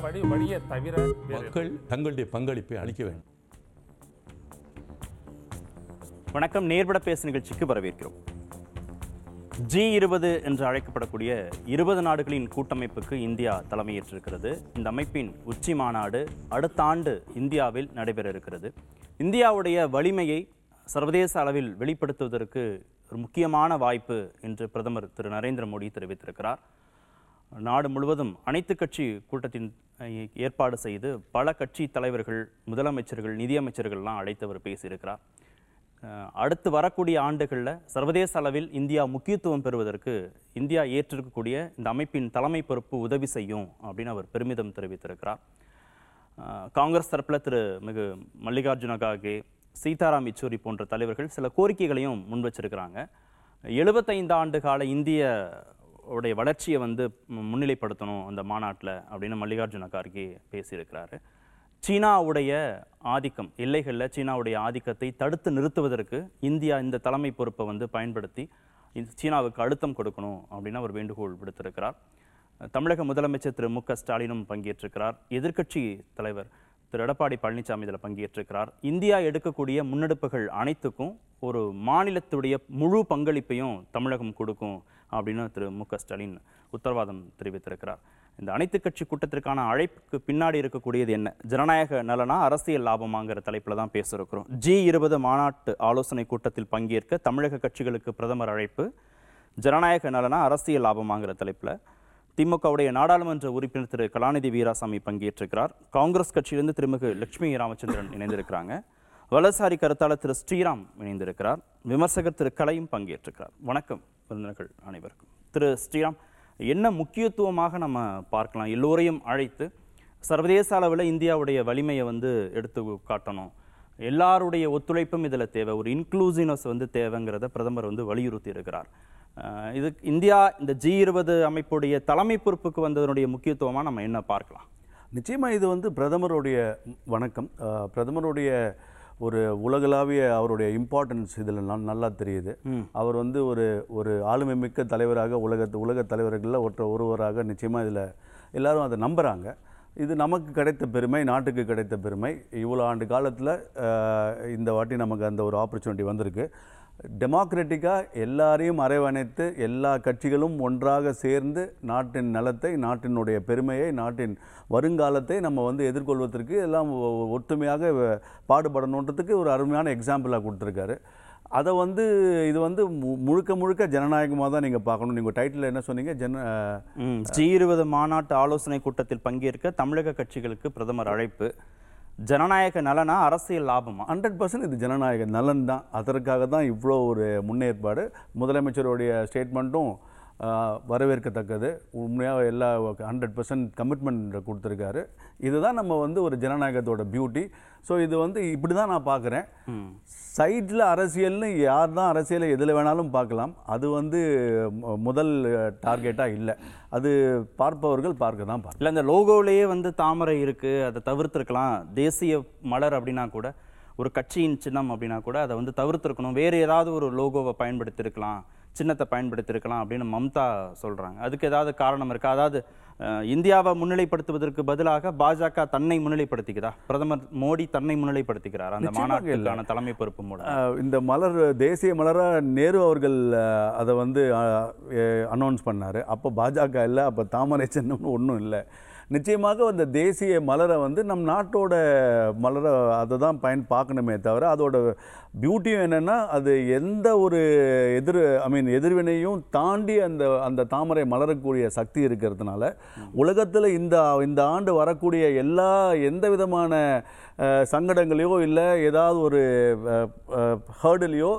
வழி வழியை தவிர மக்கள் தங்களுடைய பங்களிப்பை அளிக்க வேண்டும். வணக்கம். நேர்பட பேசு நிகழ்ச்சிக்கு வரவேற்கிறோம். ஜி இருபது என்று அழைக்கப்படக்கூடிய இருபது நாடுகளின் கூட்டமைப்புக்கு இந்தியா தலைமையேற்றிருக்கிறது. இந்த அமைப்பின் உச்சி மாநாடு அடுத்த ஆண்டு இந்தியாவில் நடைபெற இருக்கிறது. இந்தியாவுடைய வலிமையை சர்வதேச அளவில் வெளிப்படுத்துவதற்கு ஒரு முக்கியமான வாய்ப்பு என்று பிரதமர் திரு நரேந்திர மோடி தெரிவித்திருக்கிறார். நாடு முழுவதும் அனைத்து கட்சி கூட்டத்தின் ஏற்பாடு செய்து பல கட்சி தலைவர்கள் முதலமைச்சர்கள் நிதியமைச்சர்கள்லாம் அழைத்து அவர் பேசியிருக்கிறார். அடுத்து வரக்கூடிய ஆண்டுகளில் சர்வதேச அளவில் இந்தியா முக்கியத்துவம் பெறுவதற்கு இந்தியா ஏற்றிருக்கக்கூடிய இந்த அமைப்பின் தலைமை பொறுப்பு உதவி செய்யும் அப்படின்னு அவர் பெருமிதம் தெரிவித்திருக்கிறார். காங்கிரஸ் தரப்பில் திரு மிகு மல்லிகார்ஜுன கார்கே சீதாராம் யெச்சூரி போன்ற தலைவர்கள் சில கோரிக்கைகளையும் முன் வச்சிருக்கிறாங்க எழுபத்தைந்து ஆண்டு கால இந்திய உடைய வளர்ச்சியை வந்து முன்னிலைப்படுத்தணும் அந்த மாநாட்டில் அப்படின்னு மல்லிகார்ஜுன கார்கி பேசியிருக்கிறாரு. சீனாவுடைய ஆதிக்கம் எல்லைகளில் சீனாவுடைய ஆதிக்கத்தை தடுத்து நிறுத்துவதற்கு இந்தியா இந்த தலைமை பொறுப்பை வந்து பயன்படுத்தி சீனாவுக்கு அழுத்தம் கொடுக்கணும் அப்படின்னு அவர் வேண்டுகோள் விடுத்திருக்கிறார். தமிழக முதலமைச்சர் திரு மு க ஸ்டாலினும் பங்கேற்றிருக்கிறார். எதிர்க்கட்சி தலைவர் திரு எடப்பாடி பழனிசாமி இதில் பங்கேற்றிருக்கிறார். இந்தியா எடுக்கக்கூடிய முன்னெடுப்புகள் அனைத்துக்கும் ஒரு மாநிலத்துடைய முழு பங்களிப்பையும் தமிழகம் கொடுக்கும் அப்படின்னு திரு மு க ஸ்டாலின் உத்தரவாதம் தெரிவித்திருக்கிறார். இந்த அனைத்து கட்சி கூட்டத்திற்கான அழைப்புக்கு பின்னாடி இருக்கக்கூடியது என்ன? ஜனநாயக நலனா அரசியல் லாபமாங்கிற தலைப்பில் தான் பேச ஜி இருபது மாநாட்டு ஆலோசனை கூட்டத்தில் பங்கேற்க தமிழக கட்சிகளுக்கு பிரதமர் அழைப்பு. ஜனநாயக நலனா அரசியல் லாபமாங்கிற தலைப்பில் திமுகவுடைய நாடாளுமன்ற உறுப்பினர் திரு கலாநிதி வீராசாமி பங்கேற்றிருக்கிறார். காங்கிரஸ் கட்சியிலிருந்து திருமிகு லட்சுமி ராமச்சந்திரன் இணைந்திருக்கிறாங்க. வலசாரி கருத்தாளர் திரு ஸ்ரீராம் இணைந்திருக்கிறார். விமர்சகர் திரு கலையும் பங்கேற்றிருக்கிறார். வணக்கம். விருந்தினர்கள் அனைவருக்கும். திரு ஸ்ரீராம் என்ன முக்கியத்துவமாக நம்ம பார்க்கலாம்? எல்லோரையும் அழைத்து சர்வதேச அளவில் இந்தியாவுடைய வலிமையை வந்து எடுத்து காட்டணும். எல்லாருடைய ஒத்துழைப்பும் இதில் தேவை. ஒரு இன்க்ளூசிவ்னஸ் வந்து தேவைங்கிறத பிரதமர் வந்து வலியுறுத்தி இருக்கிறார். இது இந்தியா இந்த ஜி இருபது அமைப்புடைய தலைமை பொறுப்புக்கு வந்ததனுடைய முக்கியத்துவமாக நம்ம என்ன பார்க்கலாம்? நிச்சயமாக இது வந்து பிரதமருடைய வணக்கம். பிரதமருடைய ஒரு உலகளாவிய அவருடைய இம்பார்ட்டன்ஸ் இதில் நல்லா தெரியுது. அவர் வந்து ஒரு ஒரு ஆளுமை மிக்க தலைவராக உலக உலக தலைவர்களில் ஒற்ற ஒருவராக நிச்சயமாக இதில் எல்லாரும் அதை நம்புகிறாங்க இது நமக்கு கிடைத்த பெருமை நாட்டுக்கு கிடைத்த பெருமை. இவ்வளோ ஆண்டு காலத்தில் இந்த வாட்டி நமக்கு அந்த ஒரு ஆப்பர்ச்சுனிட்டி வந்திருக்கு. டெமோக்ராட்டிக்காக எல்லாரையும் அரவணைத்து எல்லா கட்சிகளும் ஒன்றாக சேர்ந்து நாட்டின் நலத்தை நாட்டினுடைய பெருமையை நாட்டின் வருங்காலத்தை நம்ம வந்து எதிர்கொள்வதற்கு எல்லாம் ஒ- ஒற்றுமையாக பாடுபடணுன்றதுக்கு ஒரு அருமையான எக்ஸாம்பிளாக கொடுத்துருக்காரு. அதை வந்து இது வந்து மு- முழுக்க முழுக்க ஜனநாயகமாக தான் நீங்கள் பார்க்கணும். நீங்கள் டைட்டில் என்ன சொன்னீங்க? ஜன ஜி இருபது மாநாட்டு ஆலோசனை கூட்டத்தில் பங்கேற்க தமிழக கட்சிகளுக்கு பிரதமர் அழைப்பு. ஜனநாயக நலனா அரசியல் லாபமா? ஹண்ட்ரட் பர்சன்ட் இது ஜனநாயக நலன் தான். அதற்காக தான் இவ்வளோ ஒரு முன்னேற்பாடு. முதலமைச்சருடைய ஸ்டேட்மெண்ட்டும் வரவேற்கத்தக்கது. உண்மையாக எல்லா ஹண்ட்ரட் பர்சன்ட் கமிட்மெண்ட் கொடுத்துருக்காரு. இதுதான் நம்ம வந்து ஒரு ஜனநாயகத்தோட பியூட்டி. ஸோ இது வந்து இப்படி தான் நான் பார்க்குறேன் சைடில் அரசியல்னு யார் தான் அரசியலை எதில் வேணாலும் பார்க்கலாம் அது வந்து முதல் டார்கெட்டாக இல்லை. அது பார்ப்பவர்கள் பார்க்க தான் பார்க்க இல்லை இந்த லோகோவிலேயே வந்து தாமரை இருக்கு. அதை தவிர்த்திருக்கலாம். தேசிய மலர் அப்படின்னா கூட ஒரு கட்சியின் சின்னம் அப்படின்னா கூட அதை வந்து தவிர்த்திருக்கணும். வேறு ஏதாவது ஒரு லோகோவை பயன்படுத்தியிருக்கலாம் சின்னத்தை பயன்படுத்தியிருக்கலாம் அப்படின்னு மம்தா சொல்றாங்க. அதுக்கு ஏதாவது காரணம் இருக்கா? அதாவது இந்தியாவை முன்னிலைப்படுத்துவதற்கு பதிலாக பாஜக தன்னை முன்னிலைப்படுத்திக்குதா? பிரதமர் மோடி தன்னை முன்னிலைப்படுத்திக்கிறார்? அந்த மாநாட்டுக்கான தலைமை பொறுப்பு மூலம். இந்த மலர் தேசிய மலராக நேரு அவர்கள் அதை வந்து அனௌன்ஸ் பண்ணார். அப்போ பாஜக இல்லை அப்போ தாமரை சின்னம்னு ஒன்றும் இல்லை. நிச்சயமாக அந்த தேசிய மலரை வந்து நம் நாட்டோட மலரை அதை தான் பயன் பார்க்கணுமே தவிர அதோட பியூட்டியும் என்னென்னா அது எந்த ஒரு எதிர் ஐ மீன் எதிர்வினையும் தாண்டி அந்த அந்த தாமரை மலரக்கூடிய சக்தி இருக்கிறதுனால உலகத்தில் இந்த இந்த ஆண்டு வரக்கூடிய எல்லா எந்த விதமான சங்கடங்களையோ இல்லை ஏதாவது ஒரு ஹேர்டலையோ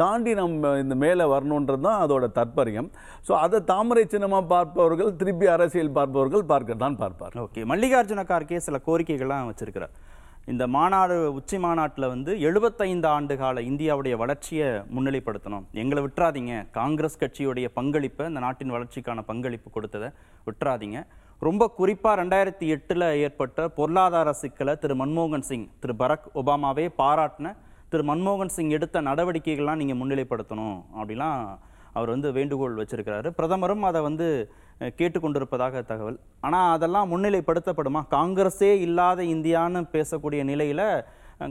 தாண்டி நம்ம இந்த மேலே வரணுன்றது தான் அதோட தற்பரியம். ஸோ அதை தாமரை சின்னமாக பார்ப்பவர்கள் திருப்பி அரசியல் பார்ப்பவர்கள் பார்க்க தான் பார்ப்பார். ஓகே மல்லிகார்ஜுன கார்கே சில கோரிக்கைகள்லாம் வச்சுருக்கிறார். இந்த மாநாடு உச்சி மாநாட்டில் வந்து எழுபத்தைந்து ஆண்டு கால இந்தியாவுடைய வளர்ச்சியை முன்னிலைப்படுத்தணும். எங்களை விட்டுறாதீங்க. காங்கிரஸ் கட்சியுடைய பங்களிப்பை இந்த நாட்டின் வளர்ச்சிக்கான பங்களிப்பு கொடுத்ததை விட்டுறாதீங்க. ரொம்ப குறிப்பாக ரெண்டாயிரத்தி எட்டில் ஏற்பட்ட பொருளாதார சிக்கலை திரு மன்மோகன் சிங் திரு பரக் ஒபாமாவே பாராட்டின திரு மன்மோகன் சிங் எடுத்த நடவடிக்கைகள்லாம் நீங்கள் முன்னிலைப்படுத்தணும் அப்படிலாம் அவர் வந்து வேண்டுகோள் வச்சிருக்கிறாரு. பிரதமரும் அதை வந்து கேட்டுக்கொண்டிருப்பதாக தகவல். ஆனால் அதெல்லாம் முன்னிலைப்படுத்தப்படுமா? காங்கிரஸே இல்லாத இந்தியான்னு பேசக்கூடிய நிலையில்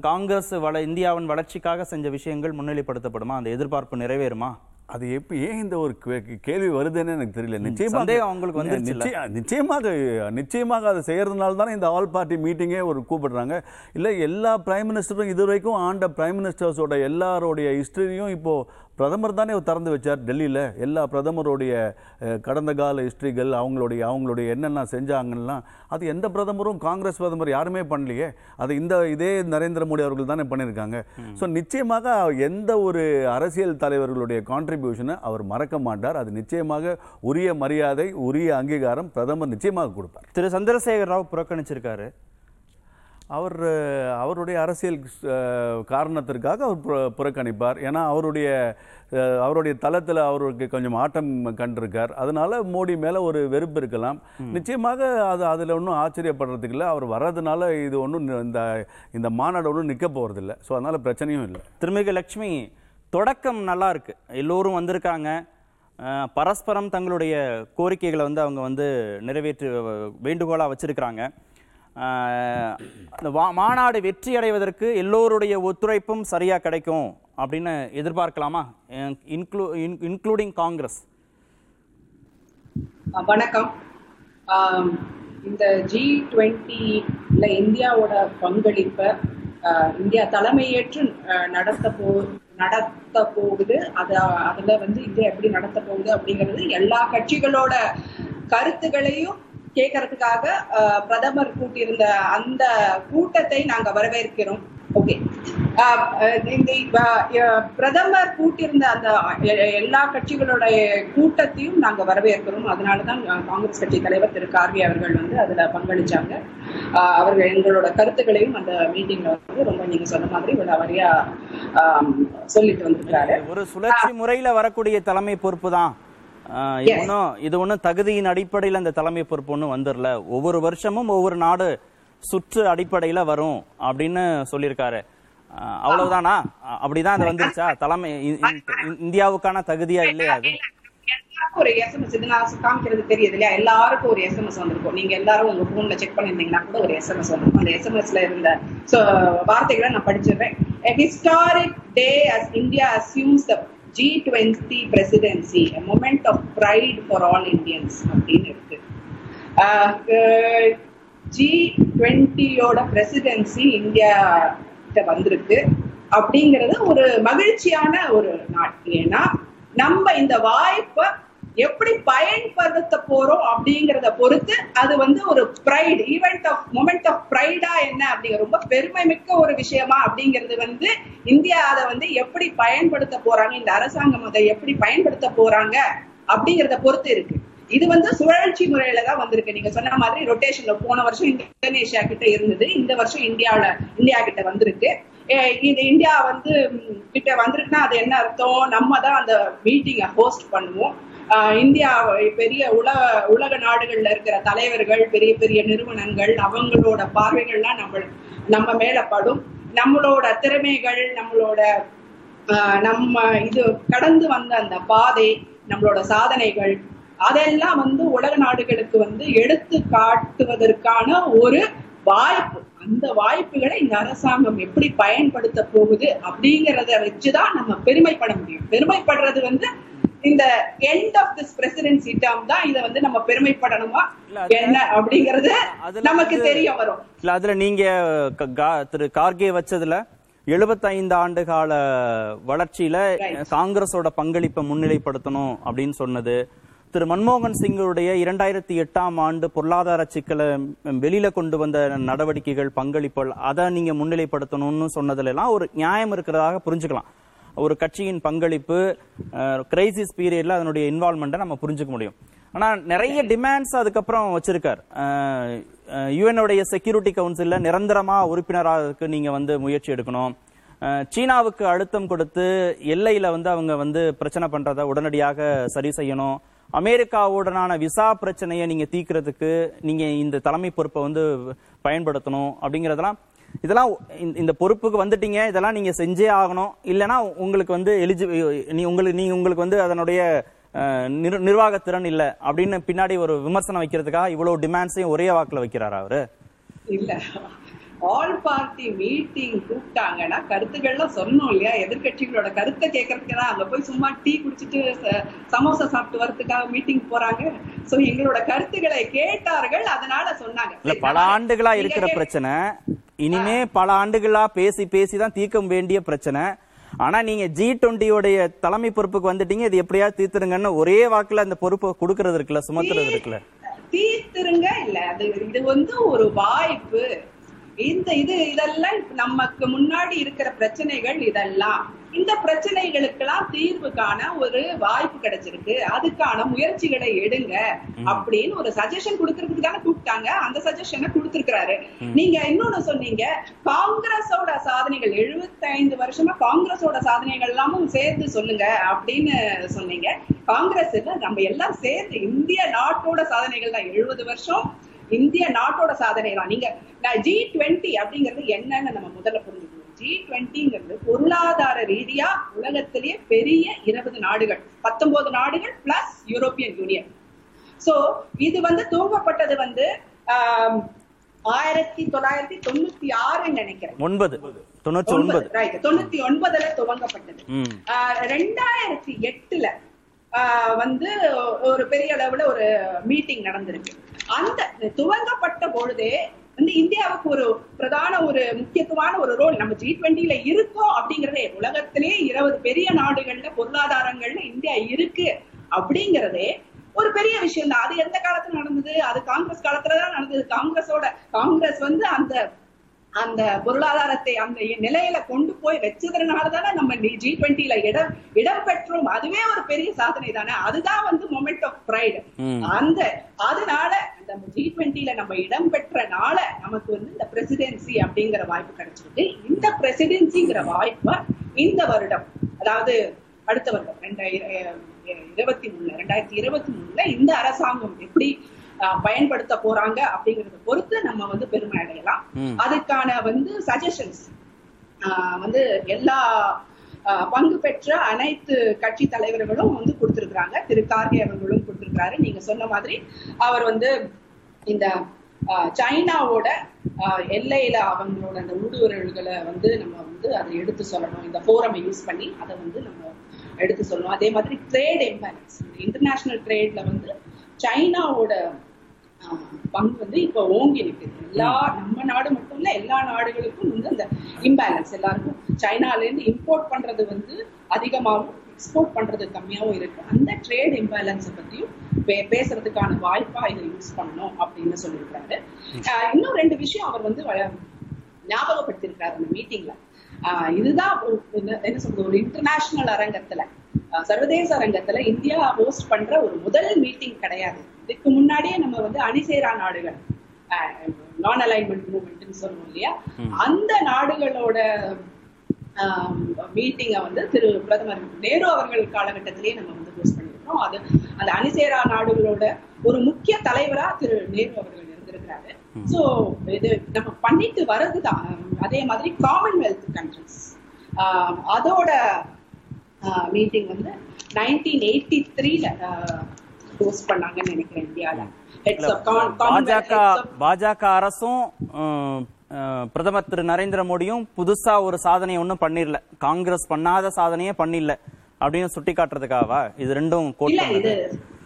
காங்கிரஸ் வள இந்தியாவின் வளர்ச்சிக்காக செஞ்ச விஷயங்கள் முன்னிலைப்படுத்தப்படுமா? அந்த எதிர்பார்ப்பு நிறைவேறுமா? அது எப்ப ஏன் இந்த ஒரு கே- கேள்வி வருதுன்னு எனக்கு தெரியல நிச்சயமாக அவங்களுக்கு? நிச்சய- நிச்சயமாக நிச்சயமாக அதை செய்யறதுனால தானே இந்த ஆல் பார்ட்டி மீட்டிங்கே ஒரு கூப்பிடுறாங்க இல்லை எல்லா பிரைம் மினிஸ்டரும் இது வரைக்கும் ஆண்ட பிரைம் மினிஸ்டர்ஸோட எல்லாரோடைய ஹிஸ்டரியும் இப்போ பிரதமர் தானே திறந்து வச்சார் டெல்லியில். எல்லா பிரதமருடைய கடந்த கால ஹிஸ்டரிகள் அவங்களுடைய அவங்களுடைய என்னென்ன செஞ்சாங்கலாம் அது எந்த பிரதமரும் காங்கிரஸ் பிரதமர் யாருமே பண்ணலையே. அது இந்த இதே நரேந்திர மோடி அவர்கள் தானே பண்ணியிருக்காங்க. ஸோ நிச்சயமாக எந்த ஒரு அரசியல் தலைவர்களுடைய கான்ட்ரிபியூஷனை அவர் மறக்க மாட்டார். அது நிச்சயமாக உரிய மரியாதை உரிய அங்கீகாரம் பிரதமர் நிச்சயமாக கொடுப்பார். திரு. சந்திரசேகர் ராவ் புறக்கணிச்சிருக்காரு. அவர் அவருடைய அரசியல் காரணத்திற்காக அவர் புற- புறக்கணிப்பார். ஏன்னா அவருடைய அவருடைய தளத்தில் அவருக்கு கொஞ்சம் ஆட்டம் கண்டிருக்கார். அதனால மோடி மேலே ஒரு வெறுப்பு இருக்கலாம். நிச்சயமாக அது அதில் ஒன்றும் ஆச்சரியப்படுறதுக்கு இல்லை. அவர் வர்றதுனால இது ஒன்றும் இந்த இந்த மாநாடு ஒன்றும் நிற்க போகிறதில்ல ஸோ அதனால் பிரச்சனையும் இல்லை. திருமிகு லட்சுமி தொடக்கம் நல்லா இருக்கு. எல்லோரும் வந்திருக்காங்க. பரஸ்பரம் தங்களுடைய கோரிக்கைகளை வந்து அவங்க வந்து நிறைவேற்று வேண்டுகோளாக வச்சிருக்கிறாங்க. இந்த அந்த மாநாடு வெற்றி அடைவதற்கு எல்லோருடைய ஒத்துழைப்பும் சரியா கிடைக்கும் அப்படின்னு எதிர்பார்க்கலாமா? இன்க்ளூ இன்க்ளூடிங் காங்கிரஸ். வணக்கம். இந்த ஜி டுவெண்ட்டில இந்தியாவோட பங்களிப்பை இந்தியா தலைமையேற்று நடத்த போ நடத்த போகுது. அது அதுல வந்து இந்தியா எப்படி நடத்த போகுது அப்படிங்கிறது எல்லா கட்சிகளோட கருத்துகளையும் கேட்கறதுக்காக பிரதமர் கூட்டியிருந்த அந்த கூட்டத்தை நாங்க வரவேற்கிறோம். ஓகே இந்த பிரதமர் கூட்டியிருந்த அந்த எல்லா கட்சிகளோட கூட்டத்தையும் நாங்க வரவேற்கிறோம். அதனாலதான் காங்கிரஸ் கட்சி தலைவர் திரு. கார்கே அவர்கள் வந்து அதுல பங்களிச்சாங்க. அவர்கள் எங்களோட கருத்துக்களையும் அந்த மீட்டிங்ல வந்து ரொம்ப நீங்க சொன்ன மாதிரி விலாவரியா ஆம், சொல்லிட்டு வந்திருக்காரு ஒரு சுழற்சி முறையில வரக்கூடிய தலைமை பொறுப்பு தான். ஒன்றும் இது ஒன்றும் தகுதியின் அடிப்படையில் அந்த தலைமை பொறுப்பு ஒன்றும் வந்துடல ஒவ்வொரு வருஷமும் ஒவ்வொரு நாடு சுற்று அடிப்படையில வரும் அப்படின்னு சொல்லியிருக்காரு. அவ்வளவுதானா? அப்படிதான் அது வந்துருச்சா? தலைமை இந்தியாவுக்கான தகுதியா இல்லையா அது? ஒரு எஸ்எம்எஸ் இது நான் காமிக்கிறது தெரியுது இல்லையா? எல்லாருக்கும் ஒரு எஸ்எம்எஸ் வந்திருக்கும். நீங்க எல்லாரும் உங்க போன்ல செக் பண்ணிருந்தீங்கன்னா கூட ஒரு எஸ்எம்எஸ் வந்திருக்கும். அந்த எஸ்எம்எஸ்ல இருந்த வார்த்தைகளை நான் படிச்சிடுறேன். Day as India assumes the G20 presidency, a moment of pride for all Indians அப்படின்னு இருக்கு. ஜி டுவெண்ட்டியோட பிரசிடென்சி இந்தியா கிட்ட வந்திருக்கு. அப்படிங்கிறது ஒரு மகிழ்ச்சியான ஒரு நாட் ஏன்னா நம்ம இந்த வாய்ப்பை எப்படி பயன்படுத்த போறோம் அப்படிங்கறத பொறுத்து அது வந்து ஒரு pride event of moment of ப்ரைடா என்ன அப்படிங்கிற ரொம்ப பெருமை மிக்க ஒரு விஷயமா அப்படிங்கிறது வந்து இந்தியா அதை வந்து எப்படி பயன்படுத்த போறாங்க இந்த அரசாங்கம் அதை எப்படி பயன்படுத்த போறாங்க அப்படிங்கறத பொறுத்து இருக்கு. இது வந்து சுழற்சி முறையில தான் வந்திருக்கு. நீங்க சொன்ன மாதிரி ரொட்டேஷன்ல போன வருஷம் இந்தோனேஷியா கிட்ட இருந்தது இந்த வருஷம் இந்தியாவில இந்தியா கிட்ட வந்திருக்கு. இந்த இது இந்தியா வந்து கிட்ட வந்திருக்குன்னா அது என்ன அர்த்தம்? நம்ம தான் அந்த மீட்டிங்கை ஹோஸ்ட் பண்ணுவோம். இந்தியா பெரிய உலக உலக நாடுகள்ல இருக்கிற தலைவர்கள் பெரிய பெரிய நிறுவனங்கள் அவங்களோட பார்வைகள்லாம் நம்ம நம்ம மேல படும். நம்மளோட திறமைகள் நம்மளோட ஆஹ் நம்ம இது கடந்து வந்த அந்த பாதை நம்மளோட சாதனைகள் அதெல்லாம் வந்து உலக நாடுகளுக்கு வந்து எடுத்து காட்டுவதற்கான ஒரு வாய்ப்பு. அந்த வாய்ப்புகளை இந்த அரசாங்கம் எப்படி பயன்படுத்த போகுது அப்படிங்கறத வச்சுதான் நம்ம பெருமைப்பட முடியும். பெருமைப்படுறது வந்து இந்த end of this presidency term தான் இதை வந்து நம்ம பெருமைப்படணுமா? என்ன அப்படிங்கறது நமக்கு தெரிய வரும். இல்ல அதுல நீங்க திரு கார்கே வச்சதுல 75 ஆண்டு கால வளர்ச்சியில காங்கிரஸோட பங்களிப்பை முன்னிலைப்படுத்தணும் அப்படின்னு சொன்னது. திரு மன்மோகன் சிங்குடைய இரண்டாயிரத்தி எட்டாம் ஆண்டு பொருளாதார சிக்கலை வெளியில கொண்டு வந்த நடவடிக்கைகள் பங்களிப்புகள் அதை நீங்க முன்னிலைப்படுத்தணும்னு சொன்னதுல எல்லாம் ஒரு நியாயம் இருக்கிறதாக புரிஞ்சுக்கலாம். ஒரு கட்சியின் பங்களிப்பு கிரைசிஸ் பீரியட்ல அதனுடைய இன்வால்மெண்ட்டை நம்ம புரிஞ்சுக்க முடியும். ஆனா நிறைய டிமாண்ட்ஸ் அதுக்கப்புறம் வச்சிருக்கார். யுஎன்னுடைய செக்யூரிட்டி கவுன்சில்ல நிரந்தரமா உறுப்பினராக நீங்க வந்து முயற்சி எடுக்கணும். சீனாவுக்கு அழுத்தம் கொடுத்து எல்லையில வந்து அவங்க வந்து பிரச்சனை பண்றதை உடனடியாக சரி செய்யணும். அமெரிக்காவுடனான விசா பிரச்சனையை நீங்க தீர்க்கறதுக்கு நீங்க இந்த தலைமை பொறுப்பை வந்து பயன்படுத்தணும் அப்படிங்கறதெல்லாம் இதெல்லாம் இந்த- பொறுப்புக்கு வந்துட்டீங்க இதெல்லாம் நீங்க செஞ்சே ஆகணும். இல்லைன்னா உங்களுக்கு வந்து எலிஜி நீ உங்களுக்கு நீ உங்களுக்கு வந்து அதனுடைய நிர்வாக திறன் நிர்வாகத்திறன் இல்ல அப்படின்னு பின்னாடி ஒரு விமர்சனம் வைக்கிறதுக்காக இவ்வளவு டிமாண்ட்ஸையும் ஒரே வாக்குல வைக்கிறாரா அவரு? இல்ல. ஆல் பார்ட்டி மீட்டிங் கூப்பிட்டாங்கன்னா கருத்துக்கள்லாம் சொல்லணும் இல்லையா? எதிர்க்கட்சிகளோட கருத்தை கேட்கறதுக்கு தான் அங்க போய் சும்மா டீ குடிச்சிட்டு சமோசா சாப்பிட்டு வரதுக்காக மீட்டிங் போறாங்க. சோ எங்களோட கருத்துக்களை கேட்டார்கள் அதனால சொன்னாங்க. பல ஆண்டுகளா இருக்கிற பிரச்சனை. இனிமே பல ஆண்டுகளா பேசி பேசி தான் தீர்க்க வேண்டிய பிரச்சனை. ஆனா நீங்க ஜி டுவெண்ட்டியோடைய தலைமை பொறுப்புக்கு வந்துட்டீங்க. இது எப்படியாவது தீர்த்துருங்கன்னு ஒரே வாக்குல அந்த பொறுப்பை கொடுக்கறது இருக்குல்ல சுமத்துறது இருக்குல்ல? தீர்த்துருங்க இல்ல அது இது வந்து ஒரு வாய்ப்பு. இந்த இது இதெல்லாம் நமக்கு முன்னாடி இருக்கிற பிரச்சனைகள் இதெல்லாம். இந்த பிரச்சனைகளுக்கெல்லாம் தீர்வு காண ஒரு வாய்ப்பு கிடைச்சிருக்கு. அதுக்கான முயற்சிகளை எடுங்க அப்படின்னு ஒரு சஜஷன் கொடுக்கறதுக்கு தானே கூப்பிட்டாங்க. அந்த சஜஷனை கொடுத்திருக்கிறாரு. நீங்க இன்னொன்னு சொன்னீங்க காங்கிரஸோட சாதனைகள் 75 வருஷமா காங்கிரஸோட சாதனைகள் எல்லாமும் சேர்த்து சொல்லுங்க அப்படின்னு சொன்னீங்க. காங்கிரஸ் நம்ம எல்லாம் சேர்ந்து இந்திய நாட்டோட சாதனைகள் தான் எழுபது வருஷம் இந்திய நாட்டோட சாதனை தான் நீங்க ஜி டுவெண்ட்டி அப்படிங்கிறது என்னன்னு நம்ம முதல்ல புரிஞ்சுக்கணும். ஜி டுவெண்ட்டிங்கிறது பொருளாதார ரீதியா உலகத்திலேயே பெரிய இருபது நாடுகள் பத்தொன்பது நாடுகள் பிளஸ் யூரோப்பியன் யூனியன் சோ இது வந்து துவங்கப்பட்டது வந்து ஆயிரத்தி தொள்ளாயிரத்தி தொண்ணூத்தி ஆறுன்னு நினைக்கிறேன். ஒன்பது. ரைட் தொண்ணூத்தி ஒன்பதுல துவங்கப்பட்டது. ரெண்டாயிரத்தி எட்டுல வந்து ஒரு பெரிய அளவுல ஒரு மீட்டிங் நடந்திருக்கு. அந்த துவங்கப்பட்ட பொழுதே வந்து இந்தியாவுக்கு ஒரு பிரதான ஒரு முக்கியத்துவமான ஒரு ரோல் நம்ம ஜி டுவெண்ட்டில இருக்கோம் அப்படிங்கறதே. உலகத்திலேயே இருபது பெரிய நாடுகள்ல பொருளாதாரங்கள்ல இந்தியா இருக்கு அப்படிங்கறதே ஒரு பெரிய விஷயம் தான் அது எந்த காலத்துல நடந்தது? அது காங்கிரஸ் காலத்துலதான் நடந்தது. காங்கிரஸோட காங்கிரஸ் வந்து அந்த அந்த பொருளாதாரத்தை அந்த நிலையில கொண்டு போய் வச்சதுனால தானே நம்ம ஜி டுவெண்ட்டில இடம் இடம் பெற்றோம். அதுவே ஒரு பெரிய சாதனை தானே. அதுதான் வந்து மொமெண்ட் ஆஃப் ப்ரைடு. அந்த அதனால அந்த ஜி டுவெண்ட்டில நம்ம இடம் பெற்றனால நமக்கு வந்து இந்த பிரசிடென்சி அப்படிங்கிற வாய்ப்பு கிடைச்சிருக்கு. இந்த பிரசிடென்சிங்கிற வாய்ப்பை இந்த வருடம் அதாவது அடுத்த வருடம் ரெண்டாயிரம் இருபத்தி மூணுல ரெண்டாயிரத்தி இருபத்தி மூணுல இந்த அரசாங்கம் எப்படி பயன்படுத்த போறாங்க அப்படிங்கறத பொறுத்து நம்ம வந்து பெருமை அடையலாம். அதுக்கான வந்து சஜஷன்ஸ் வந்து எல்லா பங்கு பெற்ற அனைத்து கட்சி தலைவர்களும் வந்து கொடுத்திருக்கிறாங்க. திரு கார்கே அவர்களும் கொடுத்திருக்கிறாரு. நீங்க சொன்ன மாதிரி அவர் வந்து இந்த சைனாவோட எல்லையில அவங்களோட அந்த ஊடுருவல்களை வந்து நம்ம வந்து அதை எடுத்து சொல்லணும். இந்த ஃபோரமை யூஸ் பண்ணி அதை வந்து நம்ம எடுத்து சொல்லணும். அதே மாதிரி ட்ரேட் இம்பேலன்ஸ் இன்டர்நேஷனல் ட்ரேட்ல வந்து சைனாவோட பங்கு வந்து இப்ப ஓங்கி நிக்குது. எல்லா நம்ம நாடு மட்டும் இல்ல எல்லா நாடுகளுக்கும் வந்து அந்த இம்பேலன்ஸ் எல்லாருக்கும் சைனால இருந்து இம்போர்ட் பண்றது வந்து அதிகமாகவும் எக்ஸ்போர்ட் பண்றது கம்மியாவும் இருக்கு. அந்த ட்ரேட் இம்பேலன்ஸை பத்தியும் பேசுறதுக்கான வாய்ப்பா இதை யூஸ் பண்ணணும் அப்படின்னு சொல்லியிருக்காரு. இன்னும் ரெண்டு விஷயம் அவர் வந்து ஞாபகப்படுத்தியிருக்காரு அந்த மீட்டிங்ல இதுதான் என்ன சொல்றது ஒரு இன்டர்நேஷனல் அரங்கத்துல சர்வதேச அரங்கத்துல இந்தியா ஹோஸ்ட் பண்ற ஒரு முதல் மீட்டிங் கிடையாது. இதுக்கு முன்னாடியே நம்ம வந்து அணிசேரா நாடுகள் நான் அலைன்மெண்ட் மூவ்மெண்ட்னு சொல்லுவோம் இல்லையா? அந்த நாடுகளோட மீட்டிங்கை வந்து திரு பிரதமர் நேரு அவர்கள் காலகட்டத்திலேயே நம்ம வந்து ஹோஸ்ட் பண்ணியிருக்கோம். அது அந்த அணிசேரா நாடுகளோட ஒரு முக்கிய தலைவரா திரு நேரு அவர்கள் இருந்திருக்கிறாரு. சோ இது நம்ம பண்ணிட்டு வர்றதுதான். அதே மாதிரி காமன்வெல்த் கண்ட்ரிஸ் அதோட மீட்டிங் வந்து நைன்டீன் எயிட்டி த்ரீல ஹோஸ்ட் பண்ணாங்கன்னு நினைக்கிறேன் பாஜக அரசும் பிரதமர் திரு நரேந்திர மோடியும் புதுசா ஒரு சாதனையை ஒன்றும் பண்ணிரல. காங்கிரஸ் பண்ணாத சாதனையே பண்ணிடல அப்படின்னு சுட்டி காட்டுறதுக்காகவா இது ரெண்டும் கோட் இல்ல. இது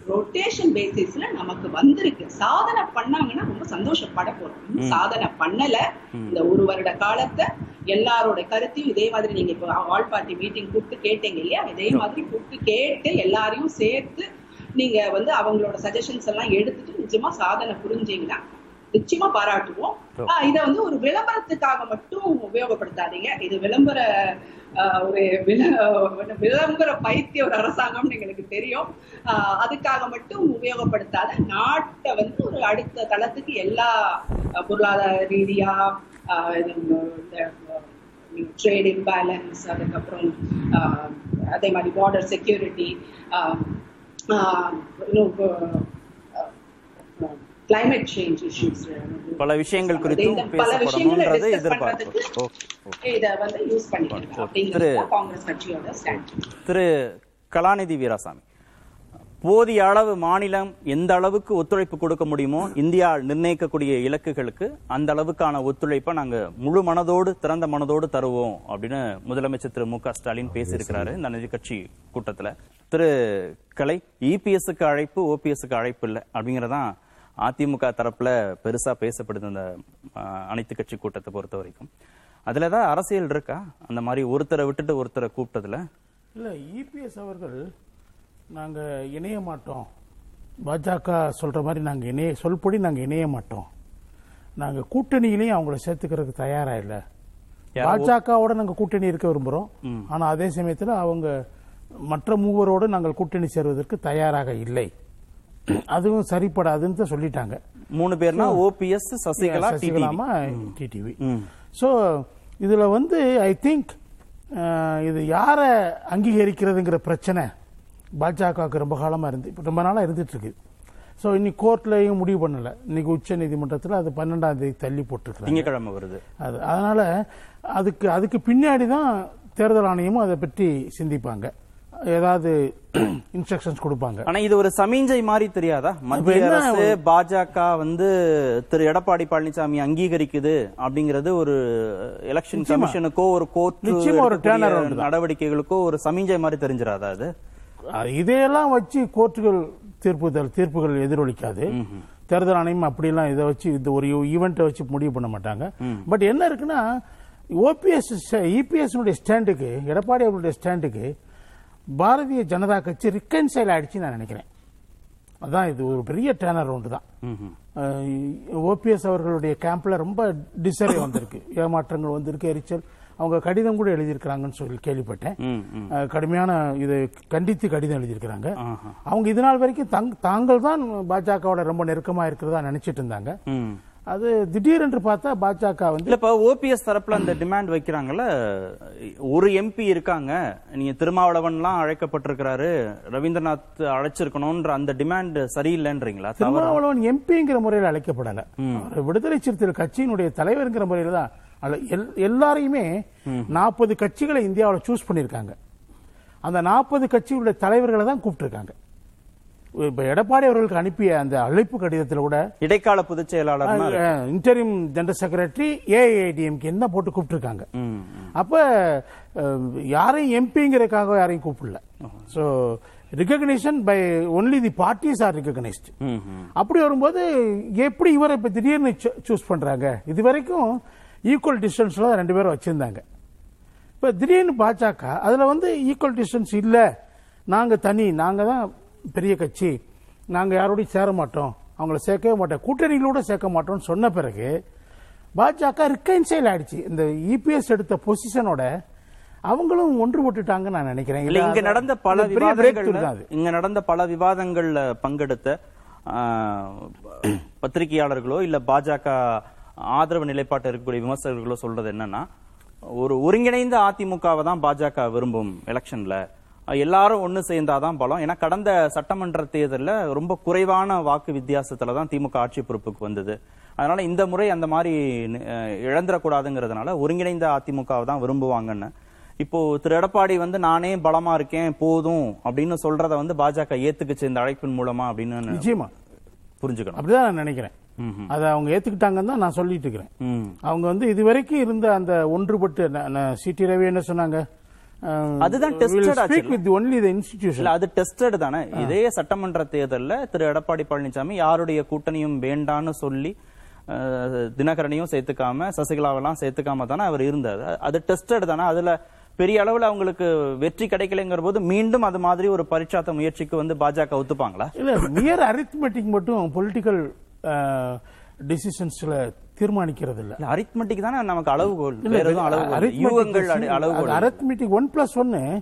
ரொட்டேஷன் பேசிஸ்ல நமக்கு வந்திருக்கு. சாதனை பண்ணாங்கன்னா ரொம்ப சந்தோஷப்பட போறோம். சாதனை பண்ணல. இந்த ஒரு வருட காலத்தை எல்லாரோட கருத்தையும் இதே மாதிரி நீங்க இப்போ ஆல் பார்ட்டி மீட்டிங் கூப்பிட்டு கேட்டீங்க இல்லையா? இதே மாதிரி கூப்பிட்டு கேட்டு எல்லாரையும் சேர்த்து நீங்க வந்து அவங்களோட சஜஷன்ஸ் எல்லாம் எடுத்துட்டு நிஜமா சாதனை புரிஞ்சீங்கன்னா நிச்சயமா பாராட்டுவோம். இத வந்து ஒரு விளம்பரத்துக்காக மட்டும் உபயோகப்படுத்தாதீங்க. இது விளம்பர ஒரு விள- விளம்பர பைத்திய ஒரு அரசாங்கம்னு எங்களுக்கு தெரியும். அதுக்காக மட்டும் உபயோகப்படுத்தாத நாட்டை வந்து ஒரு அடுத்த தளத்துக்கு எல்லா பொருளாதார ரீதியா ட்ரேட் இம்பேலன்ஸ் அதுக்கப்புறம் ஆஹ் அதே மாதிரி border security climate change issues பல விஷயங்கள் பேசப்படணும்ன்றது discuss எதிர்பார்ப்பு. இத வந்து யூஸ் பண்ணிக்கலாம். அப்படிங்கிறது காங்கிரஸ் கட்சியோட ஸ்டாண்ட் திரு கலாநிதி வீராசாமி. போதிய அளவு மாநிலம் எந்த அளவுக்கு ஒத்துழைப்பு கொடுக்க முடியுமோ இந்தியா நிர்ணயிக்கக்கூடிய இலக்குகளுக்கு அந்த அளவுக்கான ஒத்துழைப்பை நாங்க முழு மனதோடு திறந்த மனதோடு தருவோம் அப்படின்னு முதலமைச்சர் திரு மு க ஸ்டாலின் பேசியிருக்கிறாரு இந்த நிதி கட்சி கூட்டத்துல. திரு கலை இபிஎஸ்க்கு அழைப்பு ஓபிஎஸ்க்கு அழைப்பு இல்லை அப்படிங்கிறதான் அதிமுக தரப்புல பெருசா பேசப்படுது அந்த அஹ், அனைத்து கட்சி கூட்டத்தை பொறுத்த வரைக்கும். அதுல ஏதாவது அரசியல் இருக்கா? அந்த மாதிரி ஒருத்தரை விட்டுட்டு ஒருத்தரை கூப்பிட்டதுல? இல்ல இபிஎஸ் அவர்கள் நாங்கள் இணைய மாட்டோம். பாஜக சொல்கிற மாதிரி நாங்கள் இணைய சொல்படி நாங்கள் இணைய மாட்டோம். நாங்கள் கூட்டணியிலையும் அவங்கள சேர்த்துக்கிறதுக்கு தயாராக இல்லை. பாஜகவோட நாங்கள் கூட்டணி இருக்க விரும்புகிறோம் ஆனால் அதே சமயத்தில் அவங்க மற்ற மூவரோடு நாங்கள் கூட்டணி சேருவதற்கு தயாராக இல்லை. அதுவும் சரிப்படாதுன்னு தான் சொல்லிட்டாங்க. மூணு பேர்னா ஓபிஎஸ் சசிகலா சசிகலாமா டிடிவி ஸோ இதில் வந்து ஐ திங்க் இது யாரை அங்கீகரிக்கிறதுங்கிற பிரச்சனை பாஜகவுக்கு ரொம்ப காலமாக இருந்து இப்ப ரொம்ப நாளாக இருந்துட்டு இருக்கு ஸோ இன்னைக்கு கோர்ட்லையும் முடிவு பண்ணல. இன்னைக்கு உச்ச நீதிமன்றத்தில் அது பன்னெண்டாம் தேதி தள்ளி போட்டிருக்காங்க திங்கக்கிழமை வருது. அது அதனால அதுக்கு அதுக்கு பின்னாடி தான் தேர்தல் ஆணையமும் அதை பற்றி சிந்திப்பாங்க. ஏதாவது இன்ஸ்ட்ரக்ஷன்ஸ் கொடுப்பாங்க. ஆனா இது ஒரு சமீஞ்சை மாதிரி தெரியாதா? மத்திய அரசு பாஜக வந்து திரு எடப்பாடி பழனிசாமி அங்கீகரிக்குது அப்படிங்கிறது ஒரு எலெக்ஷன் கமிஷனுக்கோ ஒரு கோர்ட். நடவடிக்கைகளுக்கோ ஒரு சமீஞ்சை மாதிரி தெரிஞ்சிடாதா அது? இதையெல்லாம் வச்சு கோர்ட்டுகள் தீர்ப்புதல் தீர்ப்புகள் எதிரொலிக்காது. தேர்தல் ஆணையம் அப்படிலாம் இதை வச்சு இது ஒரு ஈவெண்ட்டை வச்சு முடிவு பண்ண மாட்டாங்க. பட் என்ன இருக்குன்னா ஓபிஎஸ் இபிஎஸ் ஸ்டாண்டுக்கு எடப்பாடி அவருடைய ஸ்டாண்டுக்கு பாரதிய ஜனதா கட்சி ரிக்கன்சைல் ஆயிடுச்சு நான் நினைக்கிறேன். அதான் இது ஒரு பெரிய டேனர் ரவுண்டு தான். ஓபிஎஸ் அவர்களுடைய கேம்ப்ல ரொம்ப டிசரே வந்திருக்கு. ஏமாற்றங்கள் வந்திருக்கு எரிச்சல். அவங்க கடிதம் கூட எழுதியிருக்கிறாங்கன்னு சொல்லி கேள்விப்பட்டேன். கடுமையான இதை கண்டித்து கடிதம் எழுதியிருக்கிறாங்க. அவங்க இது நாள் வரைக்கும் தங் தாங்கள் தான் பாஜகவோட ரொம்ப நெருக்கமா இருக்கிறதா நினைச்சிட்டு இருந்தாங்க. அது திடீரென்று பார்த்தா பாஜக வந்து இல்ல இப்ப ஓபிஎஸ் தரப்புல அந்த டிமாண்ட் வைக்கிறாங்கல்ல ஒரு எம்பி இருக்காங்க நீங்க திருமாவளவன்லாம் அழைக்கப்பட்டிருக்கிறாரு ரவீந்திரநாத் அழைச்சிருக்கணும்ன்ற அந்த டிமாண்ட் சரியில்லைன்றீங்களா? திருமாவளவன் எம்பிங்கிற முறையில் அழைக்கப்படல. விடுதலை சிறுத்தைகள் கட்சியினுடைய தலைவர்ங்கிற முறையில் தான் எல்லாரையுமே நாற்பது கட்சிகளை இந்தியாவில் சூஸ் பண்ணியிருக்காங்க. அந்த நாற்பது கட்சிகளுடைய தலைவர்களை தான் கூப்பிட்டுருக்காங்க. இப்ப எடப்பாடி அவர்களுக்கு அனுப்பிய அந்த அழைப்பு கடிதத்தில் கூட இடைக்கால பொதுச் செயலாளர்னா இன்டரிம் ஜெனரல் செக்ரட்டரி ஏஐடிஎம்கே தான் போட்டு கூப்பிட்டுருக்காங்க. அப்ப யாரையும் எம்பிங்கிறதுக்காக யாரையும் கூப்பிடல. So recognition by only the parties are recognized அப்படி வரும்போது எப்படி இவரை இப்ப திடீர்னு சூஸ் பண்றாங்க? இது வரைக்கும் ஈக்குவல் டிஸ்டன்ஸ்ல ரெண்டு பேரும் வச்சிருந்தாங்க. இப்ப திடீர்னு பாஜக அதுல வந்து ஈக்குவல் டிஸ்டன்ஸ் இல்ல. நாங்க தனி நாங்க தான் பெரிய கட்சி. நாங்க யாரோடையும் சேர மாட்டோம். அவங்கள சேர்க்கவே மாட்டோம். கூட்டணிகளோட சேர்க்க மாட்டோம்னு சொன்ன பிறகு பாஜக ரிக்கன்சைல் ஆயிடுச்சு. இந்த இபிஎஸ் எடுத்த பொசிஷனோட அவங்களும் ஒன்றுபட்டுட்டாங்கன்னு நான் நினைக்கிறேன். இல்ல இங்க நடந்த பல அது. இங்க நடந்த பல விவாதங்கள்ல பங்கெடுத்த பத்திரிகையாளர்களோ இல்ல பாஜக ஆதரவு நிலைப்பாட்டு இருக்கக்கூடிய விமர்சகர்களோ சொல்றது என்னன்னா ஒரு ஒருங்கிணைந்த அதிமுகவை தான் பாஜக விரும்பும் எலெக்ஷன்ல. எல்லாரும் ஒண்ணு சேர்ந்தாதான் பலம். ஏன்னா கடந்த சட்டமன்ற தேர்தல்ல ரொம்ப குறைவான வாக்கு வித்தியாசத்துல தான் திமுக ஆட்சி பொறுப்புக்கு வந்தது. அதனால இந்த முறை அந்த மாதிரி இழந்துடக்கூடாதுங்கிறதுனால ஒருங்கிணைந்த அதிமுகவை தான் விரும்புவாங்கன்னு. இப்போ திரு எடப்பாடி வந்து நானே பலமா இருக்கேன் போதும் அப்படின்னு சொல்றத வந்து பாஜக ஏத்துக்குச்சு இந்த அழைப்பின் மூலமா அப்படின்னு நிச்சயமா. புரிஞ்சுக்கணும். அப்படிதான் நான் நினைக்கிறேன். அதை அவங்க ஏத்துக்கிட்டாங்கன்னு தான் நான் சொல்லிட்டு இருக்கிறேன். ம். அவங்க வந்து இதுவரைக்கும் இருந்த அந்த ஒன்றுபட்டு சிடி ரவி என்ன சொன்னாங்க? அதுதான் அது டெஸ்டட் தானே. இதே சட்டமன்ற தேர்தல்ல திரு எடப்பாடி பழனிசாமி யாருடைய கூட்டணியும் வேண்டான்னு சொல்லி தினகரனையும் சேர்த்துக்காம சசிகலாவெல்லாம் சேர்த்துக்காம தானே அவர் இருந்தார். அது டெஸ்டட் தானே. அதுல பெரிய அளவுல அவங்களுக்கு வெற்றி கிடைக்கலைங்கிற போது மீண்டும் அது மாதிரி ஒரு பரிட்சாத்த முயற்சிக்கு வந்து பாஜக ஒத்துப்பாங்களா? இல்ல மியர் அரித்மெட்டிக் மட்டும் பொலிட்டிக்கல் டிசிஷன்ஸ்ல தீர்மானிக்கிறது இல்ல அரித்மெட்டிக் தானே நமக்கு அளவுகோல். அளவுகோல். அரித்மெட்டிக் ஒன் பிளஸ் ஒன்னு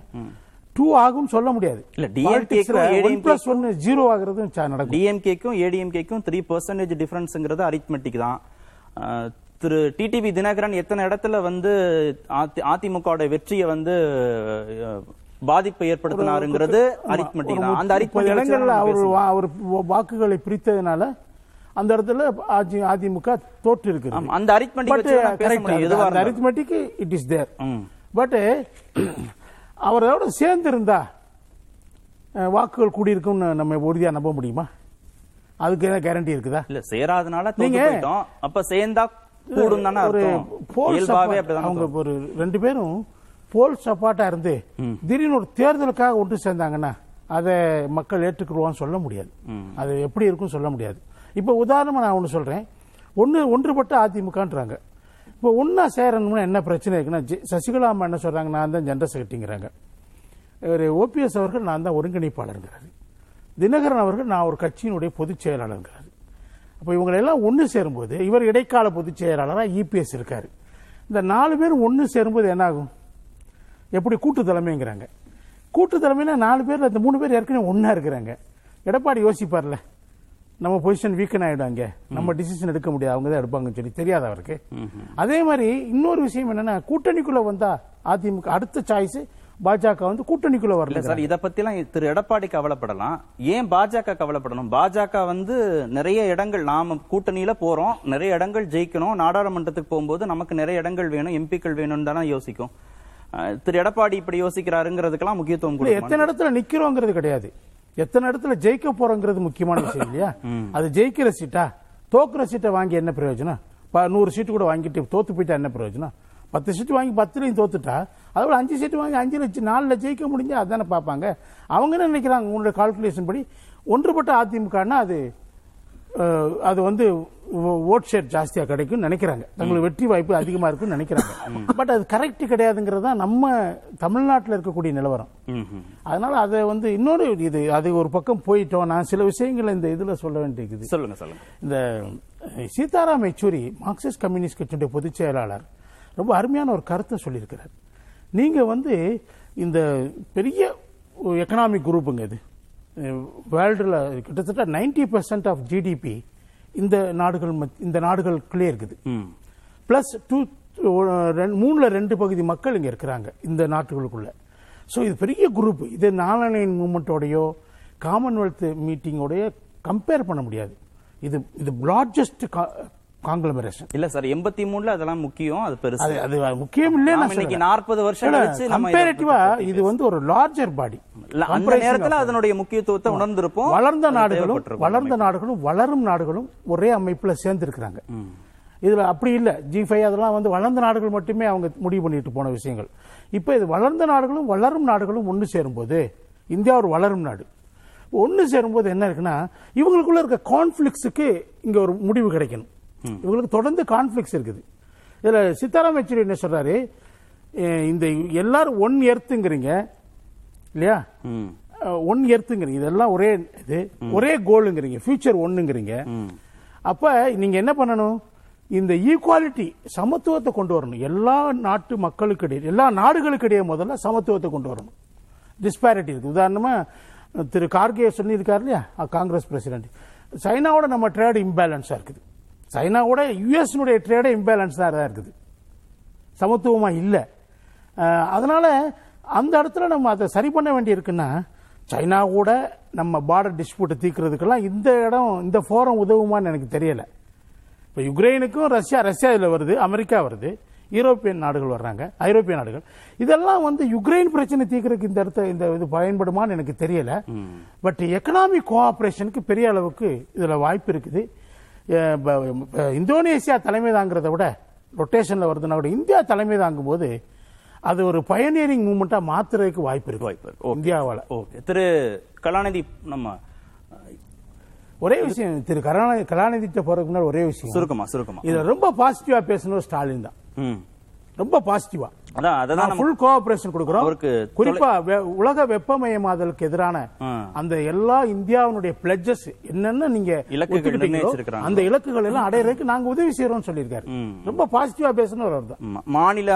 டூ ஆகும் சொல்ல முடியாது. இல்ல, DMK க்கும் ஒன் ADMK பிளஸ் ஒன்னு ஜீரோ ஆகுறதும் ச- நடக்கும். டிஎம்கேக்கும் ஏடிஎம்கேக்கும் த்ரீ பர்சன்டேஜ் டிஃபரன்ஸ்ங்கிறது அரித்மெட்டிக் தான். திரு டிடிவி தினகரன் எத்தனை இடத்துல வந்து அதி- அதிமுகவோட வெற்றியை வந்து பாதிப்பை ஏற்படுத்தினாருங்கிறது அரித்மெட்டிக் தான். அந்த இடங்கள்ல அரித்மெட்டிக் வா- அவர் வாக்குகளை பிரித்ததுனால அந்த இடத்துல அதி- அதிமுக தோற்று இருக்குது அந்த it is there. ம். பட் அவரோட சேர்ந்து இருந்தா வாக்குகள் கூடியிருக்கும்னு நம்ம உறுதியா நம்ப முடியுமா? அதுக்கு என்ன கேரண்டி இருக்குதா? இல்ல சேராதனால நீங்க- அப்ப சேர்ந்தா கூடும் ஒரு போல் அவங்க ஒரு ரெண்டு பேரும் போல் சப்பாட்டா இருந்து திடீர்னு ஒரு தேர்தலுக்காக ஒன்று சேர்ந்தாங்கன்னா அதை மக்கள் ஏற்றுக்குருவான்னு சொல்ல முடியாது. அது எப்படி இருக்கும் சொல்ல முடியாது. இப்போ உதாரணமாக நான் ஒன்று சொல்கிறேன் ஒன்று ஒன்றுபட்ட அதிமுகன்றாங்க. இப்போ ஒன்றா சேரணும்னா என்ன பிரச்சனை இருக்குன்னா சசிகலா அம்மா என்ன சொல்கிறாங்க நான் தான் ஜென்ரல் செக்ரட்டரிங்கிறாங்க இவர் ஓபிஎஸ் அவர்கள் நான் தான் ஒருங்கிணைப்பாளருங்கிறாரு. தினகரன் அவர்கள் நான் ஒரு கட்சியினுடைய பொதுச் செயலாளருங்கிறாரு. அப்போ இவங்களெல்லாம் ஒன்று சேரும்போது இவர் இடைக்கால பொதுச் செயலாளராக இபிஎஸ் இருக்கார். இந்த நாலு பேர் ஒன்று சேரும்போது என்னாகும்? எப்படி கூட்டு தலைமைங்கிறாங்க. கூட்டு தலைமைனா நாலு பேர் அந்த மூணு பேர் ஏற்கனவே ஒன்றா இருக்கிறாங்க. எடப்பாடி யோசிப்பார்ல. நம்ம பொசிஷன் வீக்கன் ஆயிடுவாங்க நம்ம டிசிஷன் எடுக்க முடியாது. அவங்க தான் எடுப்பாங்கன்னு சொல்லி தெரியாது அவருக்கு. அதே மாதிரி இன்னொரு விஷயம் என்னன்னா கூட்டணிக்குள்ள வந்தா அதிமுக அடுத்த சாய்ஸ் பாஜக வந்து கூட்டணிக்குள்ள வரல சார் இத பத்திலாம் திரு எடப்பாடி கவலைப்படலாம். ஏன் பாஜக கவலைப்படணும்? பாஜக வந்து நிறைய இடங்கள் நாம கூட்டணியில போறோம். நிறைய இடங்கள் ஜெயிக்கணும். நாடாளுமன்றத்துக்கு போகும்போது நமக்கு நிறைய இடங்கள் வேணும் எம்பிக்கள் வேணும்னு தானே யோசிக்கும். திரு எடப்பாடி இப்படி யோசிக்கிறாருங்கிறதுக்கெல்லாம் முக்கியத்துவம் எத்தனை இடத்துல நிக்கிறோங்கிறது கிடையாது. எத்தனை இடத்துல ஜெயிக்க போறோங்கிறது முக்கியமான விஷயம் இல்லையா? அது ஜெயிக்கிற சீட்டா? தோக்குற சீட்டை வாங்கி என்ன பிரயோஜனம்? நூறு சீட்டு கூட வாங்கிட்டு தோத்து போயிட்டா என்ன பிரயோஜனம்? பத்து சீட்டு வாங்கி பத்துலையும் தோத்துட்டா அதோட அஞ்சு சீட்டு வாங்கி அஞ்சு லட்சம் நாலுல ஜெயிக்க முடிஞ்சா அதானே பார்ப்பாங்க. அவங்க என்ன நினைக்கிறாங்க? உங்களுடைய கால்குலேஷன் படி ஒன்றுபட்ட அதிமுகன்னா அது அது வந்து ஓட் ஷேர் ஜாஸ்தியா கிடைக்கும் நினைக்கிறாங்க. தங்களுக்கு வெற்றி வாய்ப்பு அதிகமா இருக்கும்னு நினைக்கிறாங்க. பட் அது கரெக்ட் கிடையாதுங்கிறது தான் நம்ம தமிழ்நாட்டில் இருக்கக்கூடிய நிலவரம். அதனால அதை வந்து இன்னொரு இது அது ஒரு பக்கம் போயிட்டோம். நான் சில விஷயங்களை இந்த இதுல சொல்ல வேண்டியிருக்குது சொல்லுங்க சொல்லுங்க. இந்த சீதாராம் யெச்சூரி மார்க்சிஸ்ட் கம்யூனிஸ்ட் கட்சியுடைய பொதுச் செயலாளர் ரொம்ப அருமையான ஒரு கருத்தை சொல்லியிருக்கிறார். நீங்க வந்து இந்த பெரிய எக்கனாமிக் குரூப்புங்க இது வேர்ல்டுல கிட்டத்தட்ட 90% பர்சன்ட் ஆஃப் ஜிடிபி இந்த நாடுகள் இந்த நாடுகளுக்குள்ளே இருக்குது. ம். பிளஸ் டூ மூணுல ரெண்டு பகுதி மக்கள் இங்க இருக்கிறாங்க இந்த நாட்டுகளுக்குள்ள. ஸோ இது பெரிய குரூப் இது நாலனைன் மூமெண்ட்டோடையோ காமன்வெல்த் மீட்டிங்கோடைய கம்பேர் பண்ண முடியாது. இது இது லார்ஜஸ்ட் காங்கிளமரேஷன் இல்ல சார் எண்பத்தி மூணுல அதெல்லாம் முக்கியம் அது பெருசு. அது முக்கியம் இன்னைக்கு 40 வருஷம் கம்பேரிட்டிவா இது வந்து ஒரு லார்ஜர் பாடி அந்த நேரத்துல அதனுடைய முக்கியத்துவத்தை உணர்ந்திருப்போம். வளர்ந்த நாடுகளும். வளர்ந்த நாடுகளும் வளரும் நாடுகளும் ஒரே அமைப்புல சேர்ந்து இருக்கிறாங்க இதுல அப்படி இல்ல. ஜி ஃபைவ் அதெல்லாம் வந்து வளர்ந்த நாடுகள் மட்டுமே அவங்க முடிவு பண்ணிட்டு போன விஷயங்கள். இப்ப இது வளர்ந்த நாடுகளும் வளரும் நாடுகளும் ஒன்று சேரும்போது இந்தியா ஒரு வளரும் நாடு. ஒன்று சேரும்போது என்ன இருக்குன்னா இவங்களுக்குள்ள இருக்க கான்ஃபிளிக்ஸுக்கு இங்க ஒரு முடிவு கிடைக்கணும். இவங்களுக்கு தொடர்ந்து கான்ஃபிளிக்ஸ் இருக்குது. இதுல சித்தாராம் யெச்சூரி என்ன சொல்றாரு? இந்த எல்லாரும் ஒன் எர்த்துங்கிறீங்க இல்லையா. ஒன் எர்த்துங்கிறீங்க. இதெல்லாம் ஒரே இது. ஒரே கோலுங்கிறீங்க. ஃபியூச்சர் ஒன்னுங்கிறீங்க. அப்ப நீங்க என்ன பண்ணணும்? இந்த ஈக்குவாலிட்டி சமத்துவத்தை கொண்டு வரணும். எல்லா நாட்டு மக்களுக்கு இடையே எல்லா நாடுகளுக்கு இடையே முதல்ல சமத்துவத்தை கொண்டு வரணும். டிஸ்பாரிட்டி இருக்கு. உதாரணமா திரு கார்கே சொல்லியிருக்காரு இல்லையா? காங்கிரஸ் பிரசிடென்ட் சைனாவோட நம்ம ட்ரேட் இம்பேலன்ஸா இருக்குது. சைனாவோட யுஎஸ்னுடைய ட்ரேட இம்பேலன்ஸ் தான் இருக்குது. சமத்துவமா இல்ல. அதனால அந்த இடத்துல நம்ம அதை சரி பண்ண வேண்டியிருக்குன்னா சைனா கூட நம்ம பார்டர் டிஸ்பியூட்டை தீர்க்கிறதுக்கெல்லாம் இந்த இடம் இந்த ஃபோரம் உதவுமான்னு எனக்கு தெரியல. இப்போ யுக்ரைனுக்கும் ரஷ்யா ரஷ்யா இதில் வருது அமெரிக்கா வருது யூரோப்பியன் நாடுகள் வர்றாங்க ஐரோப்பிய நாடுகள். இதெல்லாம் வந்து யுக்ரைன் பிரச்சனை தீர்க்கறதுக்கு இந்த இடத்த இந்த இது பயன்படுமான்னு எனக்கு தெரியல. பட் எக்கனாமிக் கோஆபரேஷனுக்கு பெரிய அளவுக்கு இதுல வாய்ப்பு இருக்குது. இந்தோனேசியா தலைமை தாங்கிறத விட ரொட்டேஷன்ல வருதுன்னா கூட இந்தியா தலைமை தாங்கும் போது அது ஒரு பயனியரிங் மூமெண்டா மாத்துறதுக்கு வாய்ப்பு இருக்கு. வாய்ப்பு. இந்தியாவால. ஓகே. திரு கலாநிதி நம்ம ஒரே விஷயம் திரு கருணாநிதி கலாநிதிட்ட போறதுக்கு முன்னாடி ஒரே விஷயம். சுருக்கமா சுருக்கமா. இதுல ரொம்ப பாசிட்டிவா பேசணும் ஸ்டாலின் தான். ம். ரொம்ப பாசிட்டிவா அதான் அதான் நம்ம ஃபுல் கோஆபரேஷன் கொடுக்கிறோம் அவருக்கு குறிப்பா உலக வெப்பமயமாதலுக்கு எதிரான. அந்த எல்லா இந்தியாவினுடைய பிளட்ஜஸ் என்னென்ன நீங்க இலக்குகள். அந்த இலக்குகள் எல்லாம் அடையறதுக்கு நாங்க உதவி செய்யறோம்னு சொல்லியிருக்காரு ரொம்ப பாசிட்டிவா பேசணும் ஆமா. மாநில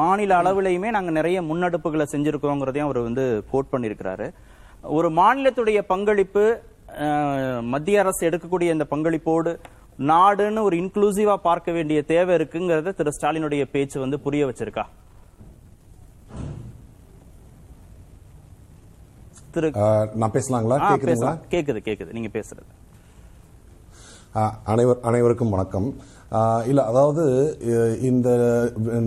மாநில அளவுலயுமே நாங்க நிறைய முன்னெடுப்புகளை செஞ்சிருக்கிறோங்கிறதையும் அவர் வந்து கோட் பண்ணியிருக்கிறாரு ஒரு மாநிலத்துடைய பங்களிப்பு மத்திய அரசு எடுக்கக்கூடிய இந்த பங்களிப்போடு நாடுன்னு ஒரு இன்க்ளூசிவா பார்க்க வேண்டிய தேவை இருக்குங்கிறத திரு ஸ்டாலினுடைய பேச்சு வந்து புரிய வச்சிருக்கா திரு நான் பேசலாங்களா? கேக்குதுங்களா. கேக்குது கேக்குது. நீங்க பேசுறது. அனைவர் அனைவருக்கும் வணக்கம். இல்லை அதாவது இந்த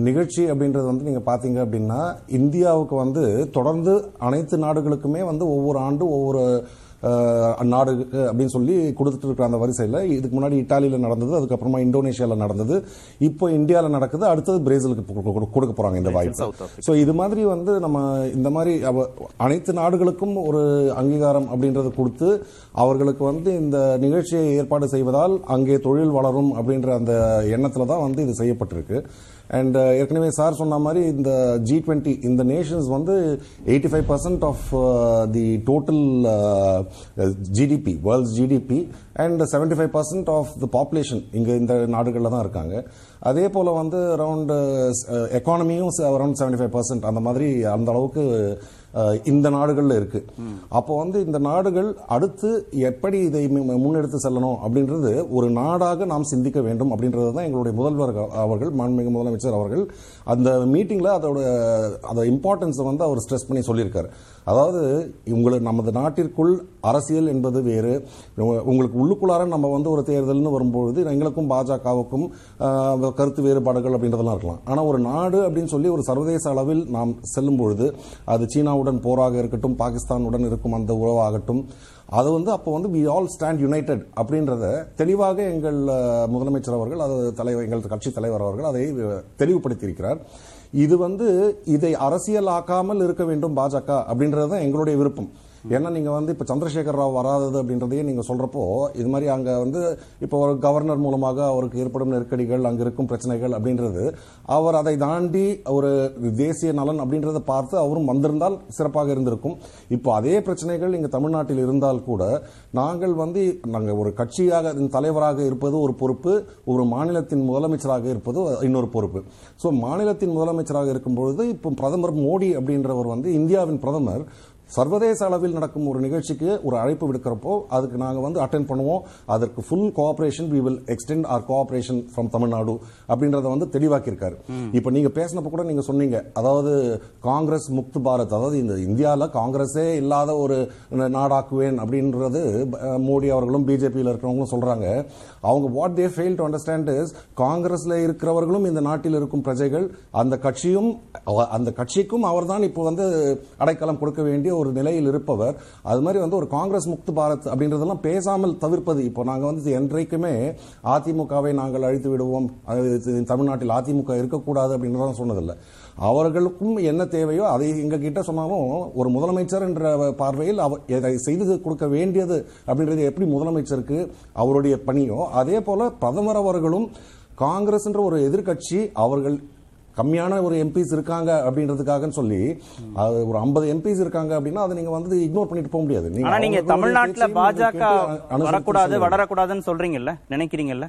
நிகழ்ச்சி அப்படின்றது வந்து நீங்கள் பார்த்தீங்க அப்படின்னா இந்தியாவுக்கு வந்து தொடர்ந்து அனைத்து நாடுகளுக்குமே வந்து ஒவ்வொரு ஆண்டு ஒவ்வொரு அஹ், நாடுக்கு அப்படின்னு சொல்லி கொடுத்துட்டு இருக்கிற அந்த வரிசையில் இதுக்கு முன்னாடி இட்டாலியில் நடந்தது அதுக்கப்புறமா இந்தோனேஷியாவில் நடந்தது. இப்போ இந்தியாவில் நடக்குது அடுத்தது பிரேசிலுக்கு கொடுக்க போகிறாங்க இந்த வாய்ப்பு. ஸோ இது மாதிரி வந்து நம்ம இந்த மாதிரி அனைத்து நாடுகளுக்கும் ஒரு அங்கீகாரம் அப்படின்றது கொடுத்து அவர்களுக்கு வந்து இந்த நிகழ்ச்சியை ஏற்பாடு செய்வதால் அங்கே தொழில் வளரும் அப்படின்ற அந்த எண்ணத்தில் தான் வந்து இது செய்யப்பட்டிருக்கு. அண்ட் uh, ஏற்கனவே சார் சொன்ன மாதிரி இந்த ஜி டுவெண்ட்டி இந்த நேஷன்ஸ் வந்து eighty five percent of the total GDP world's GDP and seventy five percent of the population இங்கே இந்த நாடுகளில் தான் இருக்காங்க. அதே போல் வந்து அரவுண்ட் எக்கானமியும் அரவுண்ட் செவன்டி ஃபைவ் பர்சன்ட் அந்த மாதிரி அந்த அளவுக்கு இந்த நாடுகளில் இருக்கு. அப்போ வந்து இந்த நாடுகள் அடுத்து எப்படி இதை முன்னெடுத்து செல்லணும் அப்படின்றது ஒரு நாடாக நாம் சிந்திக்க வேண்டும் அப்படின்றது தான் எங்களுடைய முதல்வர் அவர்கள் மாண்புமிகு முதலமைச்சர் அவர்கள் அந்த மீட்டிங்ல அதோட அந்த இம்பார்ட்டன்ஸை வந்து அவர் ஸ்ட்ரெஸ் பண்ணி சொல்லியிருக்காரு. அதாவது உங்களுக்கு நமது நாட்டிற்குள் அரசியல் என்பது வேறு. உங்களுக்கு உள்ளுக்குள்ளார நம்ம வந்து ஒரு தேர்தல்னு வரும்பொழுது எங்களுக்கும் பாஜகவுக்கும் கருத்து வேறுபாடுகள் அப்படின்றதெல்லாம் இருக்கலாம். ஆனால் ஒரு நாடு அப்படின்னு சொல்லி ஒரு சர்வதேச அளவில் நாம் செல்லும் பொழுது அது சீனாவுடன் போராக இருக்கட்டும் பாகிஸ்தானுடன் இருக்கும் அந்த உறவாகட்டும் அது வந்து அப்போ வந்து வி ஆல் ஸ்டாண்ட் யுனைடெட் அப்படின்றத தெளிவாக எங்கள் முதலமைச்சர் அவர்கள் அது தலைவர் எங்கள் கட்சி தலைவர் அவர்கள் அதை தெளிவுபடுத்தியிருக்கிறார். இது வந்து இதை அரசியலாக்காமல் இருக்க வேண்டும் பாஜக அப்படின்றது தான் எங்களுடைய விருப்பம். ஏன்னா நீங்க வந்து இப்ப சந்திரசேகர் ராவ் வராதது அப்படின்றதையே நீங்க சொல்றப்போ இது மாதிரி அங்க வந்து இப்போ ஒரு கவர்னர் மூலமாக அவருக்கு ஏற்படும் நெருக்கடிகள் அங்க இருக்கும் பிரச்சனைகள் அப்படின்றது. அவர் அதை தாண்டி ஒரு தேசிய நலன் அப்படின்றத பார்த்து அவரும் வந்திருந்தால் சிறப்பாக இருந்திருக்கும். இப்போ அதே பிரச்சனைகள் இங்க தமிழ்நாட்டில் இருந்தால் கூட நாங்கள் வந்து நாங்க ஒரு கட்சியாக தலைவராக இருப்பது ஒரு பொறுப்பு ஒரு மாநிலத்தின் முதலமைச்சராக இருப்பது இன்னொரு பொறுப்பு. ஸோ மாநிலத்தின் முதலமைச்சராக இருக்கும் பொழுது இப்போ பிரதமர் மோடி அப்படின்றவர் வந்து இந்தியாவின் பிரதமர் சர்வதேச அளவில் நடக்கும் ஒரு நிகழ்ச்சிக்கு ஒரு அழைப்பு விடுக்கிறப்போ அதுக்கு நாங்கள் வந்து அட்டென்ட் பண்ணுவோம். அதற்கு full cooperation we will extend our cooperation from Tamil Nadu அப்படின்றத வந்து தெளிவாக்கியிருக்காரு. இப்போ நீங்க பேசினப்ப கூட நீங்க சொன்னீங்க. அதாவது காங்கிரஸ் முக்து பாரத் அதாவது இந்த இந்தியாவில் காங்கிரஸே இல்லாத ஒரு நாடாக்குவேன் அப்படின்றது மோடி அவர்களும் பிஜேபியில் இருக்கிறவங்களும் சொல்றாங்க. அவங்க what they fail to understand is காங்கிரஸ்ல இருக்கிறவர்களும் இந்த நாட்டில் இருக்கும் பிரஜைகள் அந்த கட்சியும் அந்த கட்சிக்கும் அவர்தான் இப்போ வந்து அடைக்கலம் கொடுக்க வேண்டிய ஒரு நிலையில் இருப்பவர் அது மாதிரி வந்து ஒரு காங்கிரஸ் முக்து பாரத் அப்படின்றதெல்லாம் பேசாமல் தவிர்ப்பது. இப்போ நாங்கள் வந்து என்றைக்குமே அதிமுகவை நாங்கள் அழித்து விடுவோம். தமிழ்நாட்டில் அதிமுக இருக்கக்கூடாது அப்படின்றதான் சொன்னதில்லை. அவர்களுக்கும் என்ன தேவையோ அதை எங்க கிட்ட சொன்னாலும் ஒரு முதலமைச்சர் என்ற பார்வையில் அவர் எதை செய்து கொடுக்க வேண்டியது அப்படின்றது எப்படி முதலமைச்சருக்கு அவருடைய பணியோ அதே போல பிரதமர் அவர்களும் காங்கிரஸ் என்ற ஒரு எதிர்க்கட்சி அவர்கள் கம்மியான ஒரு எம்பிஸ் இருக்காங்க அப்படின்றதுக்காக சொல்லி அது ஒரு 50 எம்பிஸ் இருக்காங்க அப்படின்னா அதை நீங்க வந்து இக்னோர் பண்ணிட்டு போக முடியாது. நீங்க அவர்களுடைய தமிழ்நாட்டுல பாஜக வரக்கூடாது. வளரக்கூடாதுன்னு சொல்றீங்கல்ல? நினைக்கிறீங்கல்ல?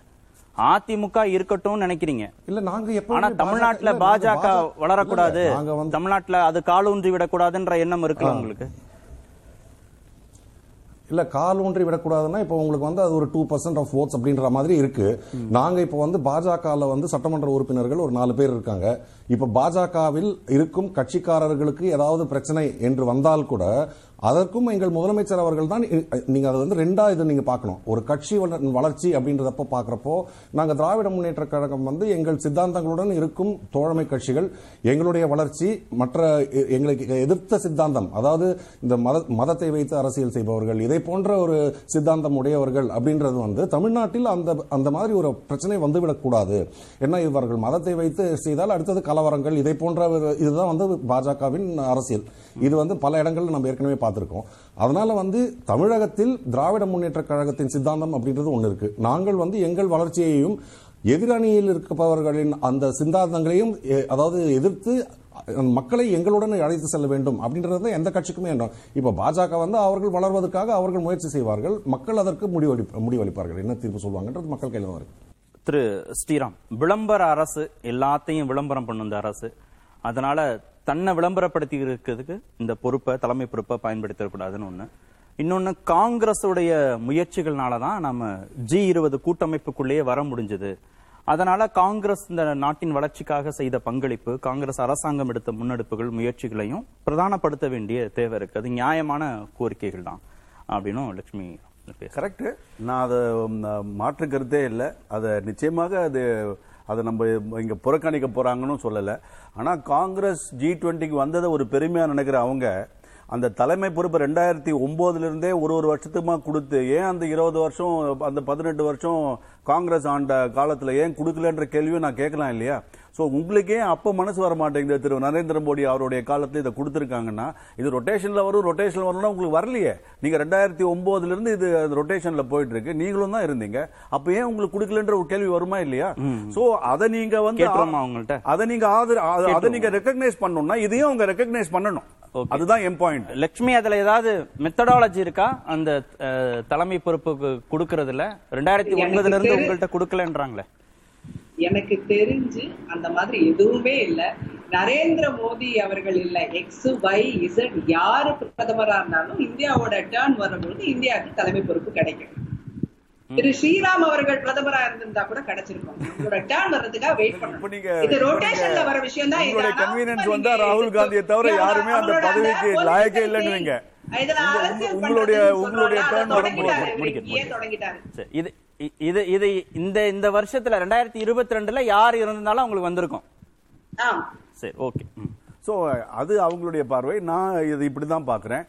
அதிமுக இருக்கட்டும் நினைக்கிறீங்க. இல்ல நாங்க எப்பவுமே ஆனா தமிழ்நாட்டுல பாஜக நாங்க வளரக்கூடாது. நாங்க தமிழ்நாட்டுல அது காலூன்றி விடக்கூடாதுன்ற எண்ணம் இருக்குல்ல உங்களுக்கு? இல்லை கால் ஊன்றி விடக்கூடாதுன்னா இப்போ உங்களுக்கு வந்து அது ஒரு டூ பர்சன்ட் ஆஃப் ஓட்ஸ் அப்படின்ற மாதிரி இருக்கு. நாங்கள் இப்போ வந்து பாஜகவில் வந்து சட்டமன்ற உறுப்பினர்கள் ஒரு நாலு பேர் இருக்காங்க. இப்போ பாஜகவில் இருக்கும் கட்சிக்காரர்களுக்கு ஏதாவது பிரச்சனை என்று வந்தால் கூட அதற்கும் எங்கள் முதலமைச்சர் அவர்கள் தான் இ- நீங்க அதை வந்து ரெண்டா இது நீங்க பார்க்கணும். ஒரு கட்சி வளர்ச்சி அப்படின்றதப்போ பார்க்குறப்போ நாங்க திராவிட முன்னேற்ற கழகம் வந்து எங்கள் சித்தாந்தங்களுடன் இருக்கும் தோழமை கட்சிகள் எங்களுடைய வளர்ச்சி மற்ற எ- எங்களுக்கு எதிர்த்த சித்தாந்தம் அதாவது இந்த மத மதத்தை வைத்து அரசியல் செய்பவர்கள் இதை போன்ற ஒரு சித்தாந்தம் உடையவர்கள் அப்படின்றது வந்து தமிழ்நாட்டில் அந்த அந்த மாதிரி ஒரு பிரச்சனை வந்துவிடக்கூடாது ஏன்னா இவர்கள் மதத்தை வைத்து செய்தால் அடுத்தது கலவரங்கள் இதை போன்ற ஒரு இதுதான் வந்து பாஜகவின் அரசியல். இது வந்து பல இடங்களில் நம்ம ஏற்கனவே பார்த்துருக்கோம். அதனால வந்து தமிழகத்தில் திராவிட முன்னேற்ற கழகத்தின் சித்தாந்தம் அப்படின்றது ஒன்று இருக்கு. நாங்கள் வந்து எங்கள் வளர்ச்சியையும் எதிரணியில் இருப்பவர்களின் அந்த சித்தாந்தங்களையும் எ- அதாவது எதிர்த்து மக்களை எங்களுடன் அழைத்து செல்ல வேண்டும் அப்படின்றது எந்த கட்சிக்குமே எண்ணம். இப்ப பாஜக வந்து அவர்கள் வளர்வதற்காக அவர்கள் முயற்சி செய்வார்கள். மக்கள் அதற்கு முடிவளி முடிவளிப்பார்கள் என்ன தீர்ப்பு சொல்வாங்கன்றது மக்கள் கையில் தான் இருக்கு. திரு ஸ்ரீராம் விளம்பர அரசு எல்லாத்தையும் விளம்பரம் பண்ணும் இந்த அரசு. அதனால தன்னை விளம்பரப்படுத்தி இருக்கிறதுக்கு இந்த பொறுப்பை தலைமை பொறுப்பை பயன்படுத்தக்கூடாதுன்னு ஒன்று இன்னொன்று காங்கிரஸுடைய முயற்சிகள்னால தான் நம்ம ஜி இருபது கூட்டமைப்புக்குள்ளேயே வர முடிஞ்சது. அதனால காங்கிரஸ் இந்த நாட்டின் வளர்ச்சிக்காக செய்த பங்களிப்பு காங்கிரஸ் அரசாங்கம் எடுத்த முன்னெடுப்புகள் முயற்சிகளையும் பிரதானப்படுத்த வேண்டிய தேவை இருக்கு. அது நியாயமான கோரிக்கைகள் தான் அப்படின்னும் லட்சுமி கரெக்டு நான் அதை மாற்று கருத்தே இல்லை. அதை நிச்சயமாக அது அதை நம்ம இங்கே புறக்கணிக்க போகிறாங்கன்னு சொல்லலை. ஆனால் காங்கிரஸ் ஜி டுவெண்ட்டிக்கு வந்ததை ஒரு பெருமையாக நினைக்கிற அவங்க அந்த தலைமை பொறுப்பு ரெண்டாயிரத்தி ஒம்போதுலேருந்தே ஒரு ஒரு வருஷத்துமா கொடுத்து ஏன் அந்த இருபது வருஷம் அந்த பதினெட்டு வருஷம் காங்கிரஸ் ஆண்ட காலத்துல ஏன் கொடுக்கலன்ற கேள்வியும் நான் கேட்கலாம் இல்லையா? சோ உங்களுக்கே அப்ப மனசு வர மாட்டேங்குது திரு நரேந்திர மோடி அவருடைய காலத்துல இதை கொடுத்துருக்காங்கன்னா இது ரொட்டேஷன்ல வரும் ரொட்டேஷன்ல வரணும்னா உங்களுக்கு வரலையே. நீங்க ரெண்டாயிரத்தி ஒன்பதுல இருந்து இது ரொட்டேஷன்ல போயிட்டு இருக்கு நீங்களும் தான் இருந்தீங்க. அப்ப ஏன் உங்களுக்கு கொடுக்கலன்ற ஒரு கேள்வி வருமா இல்லையா? சோ அதை நீங்க வந்து அவங்கள்ட்ட அதை நீங்க ஆதர அத- அதை நீங்க ரெக்கக்னைஸ் பண்ணணும்னா இதையும் அவங்க ரெக்கக்னைஸ் பண்ணணும். அதுதான் எம் பாயிண்ட் லட்சுமி அதுல ஏதாவது மெத்தடாலஜி இருக்கா? அந்த தலைமை பொறுப்புக்கு கொடுக்கறதுல? ரெண்டாயிரத்தி ஒன்பதுல இருந்து உங்கள்கிட்ட கொடுக்கலன்றாங்களே. எனக்கு தெரிஞ்சு அந்த மாதிரி எதுவுமே இல்ல. நரேந்திர மோடி அவர்கள் இல்ல. எக்ஸ் ஒய் இசட் யாரு பிரதமரா இருந்தாலும் இந்தியாவோட டேர்ன் வரும்பொழுது இந்தியாவுக்கு தலைமை பொறுப்பு கிடைக்கும். திரு ஸ்ரீராம் அவர்கள் பிரதமரா இருந்திருந்தா கூட கிடைச்சிருக்கும். உங்களோட டேர்ன் வர்றதுக்காக வெயிட் நீங்க இது ரொட்டேஷன்ல வர விஷயம் தான் கன்வீனியன்ஸ் வந்தா ராகுல் காந்தியை தவிர யாருமே அந்த பதவிக்கு லாயக்கே இல்லைன்னு உங்களுடைய உங்களுடைய டேர்ன் தொடங்கிட்டாரு. சரி, இது இ- இது இது இந்த இந்த வருஷத்துல ரெண்டாயிரத்தி இருபத்தி ரெண்டுல யார் இருந்தாலும் அவங்களுக்கு வந்திருக்கும். ஆ சரி ஓகே. ஸோ அது அவங்களுடைய பார்வை. நான் இது இப்படி தான் பார்க்குறேன்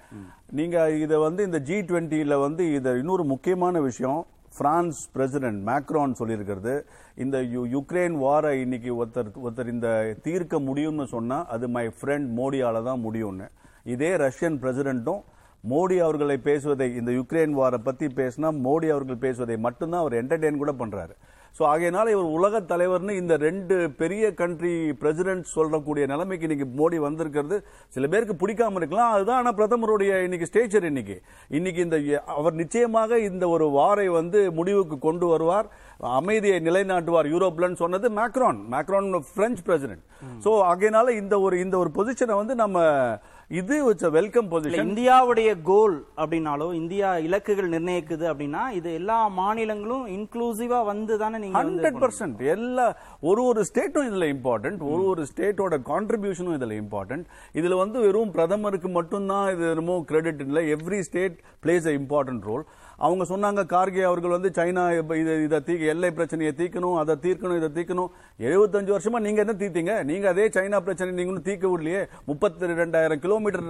நீங்கள் இதை வந்து இந்த ஜி டுவெண்ட்டியில் வந்து இதை இன்னொரு முக்கியமான விஷயம் பிரான்ஸ் பிரசிடென்ட் மேக்ரான் சொல்லியிருக்கிறது. இந்த யு யுக்ரைன் வாரை இன்னைக்கு ஒருத்தர் ஒருத்தர் இந்த தீர்க்க முடியும்னு சொன்னால் அது மை ஃப்ரெண்ட் மோடியால தான் முடியும்னு. இதே ரஷ்யன் பிரசிடென்ட்டும் மோடி அவர்களை பேசுவதை இந்த யுக்ரைன் வாரை பத்தி பேசினா மோடி அவர்கள் பேசுவதை மட்டும்தான் அவர் என்டர்டெயின் கூட பண்றாரு. ஸோ ஆகையினால இவர் உலக தலைவர்னு இந்த ரெண்டு பெரிய கண்ட்ரி பிரசிடென்ட் சொல்லக்கூடிய நிலைமைக்கு இன்னைக்கு மோடி வந்திருக்கிறது. சில பேருக்கு பிடிக்காம இருக்கலாம். அதுதான் ஆனால் பிரதமருடைய இன்னைக்கு ஸ்டேச்சர் இன்னைக்கு. இன்னைக்கு இந்த அவர் நிச்சயமாக இந்த ஒரு வாரை வந்து முடிவுக்கு கொண்டு வருவார். அமைதியை நிலைநாட்டுவார். யூரோப்லன்னு சொன்னது Macron Macron French president so ஆகையினால இந்த ஒரு இந்த ஒரு பொசிஷனை வந்து நம்ம இது இட்ஸ் வெல்கம் பொசிஷன் இந்தியாவுடைய கோல் அப்படின்னாலோ இந்தியா இலக்குகள் நிர்ணயிக்குது அப்படின்னா இது எல்லா மாநிலங்களும் இன்க்ளூசிவா வந்து தானே நீங்க ஹண்ட்ரட் பர்சன்ட் எல்லா ஒரு ஒரு ஸ்டேட்டும் இதுல இம்பார்ட்டன்ட் ஒரு ஒரு ஸ்டேட்டோட கான்ட்ரிபியூஷனும் இதுல இம்பார்ட்டன்ட் இதுல வந்து வெறும் பிரதமருக்கு மட்டும்தான் இது என்னமோ கிரெடிட் இல்லை every state plays a important role அவங்க சொன்னாங்க கார்கே அவர்கள் வந்து சைனா இதை இதை தீக்க எல்லை பிரச்சனையை தீர்க்கணும் அதை தீர்க்கணும் இதை தீர்க்கணும் எழுபத்தஞ்சு வருஷமா நீங்க என்ன தீர்த்தீங்க? நீங்க அதே சைனா பிரச்சனை நீங்க தீர்க்க விடலையே. முப்பத்தி ரெண்டாயிரம் கிலோமீட்டர்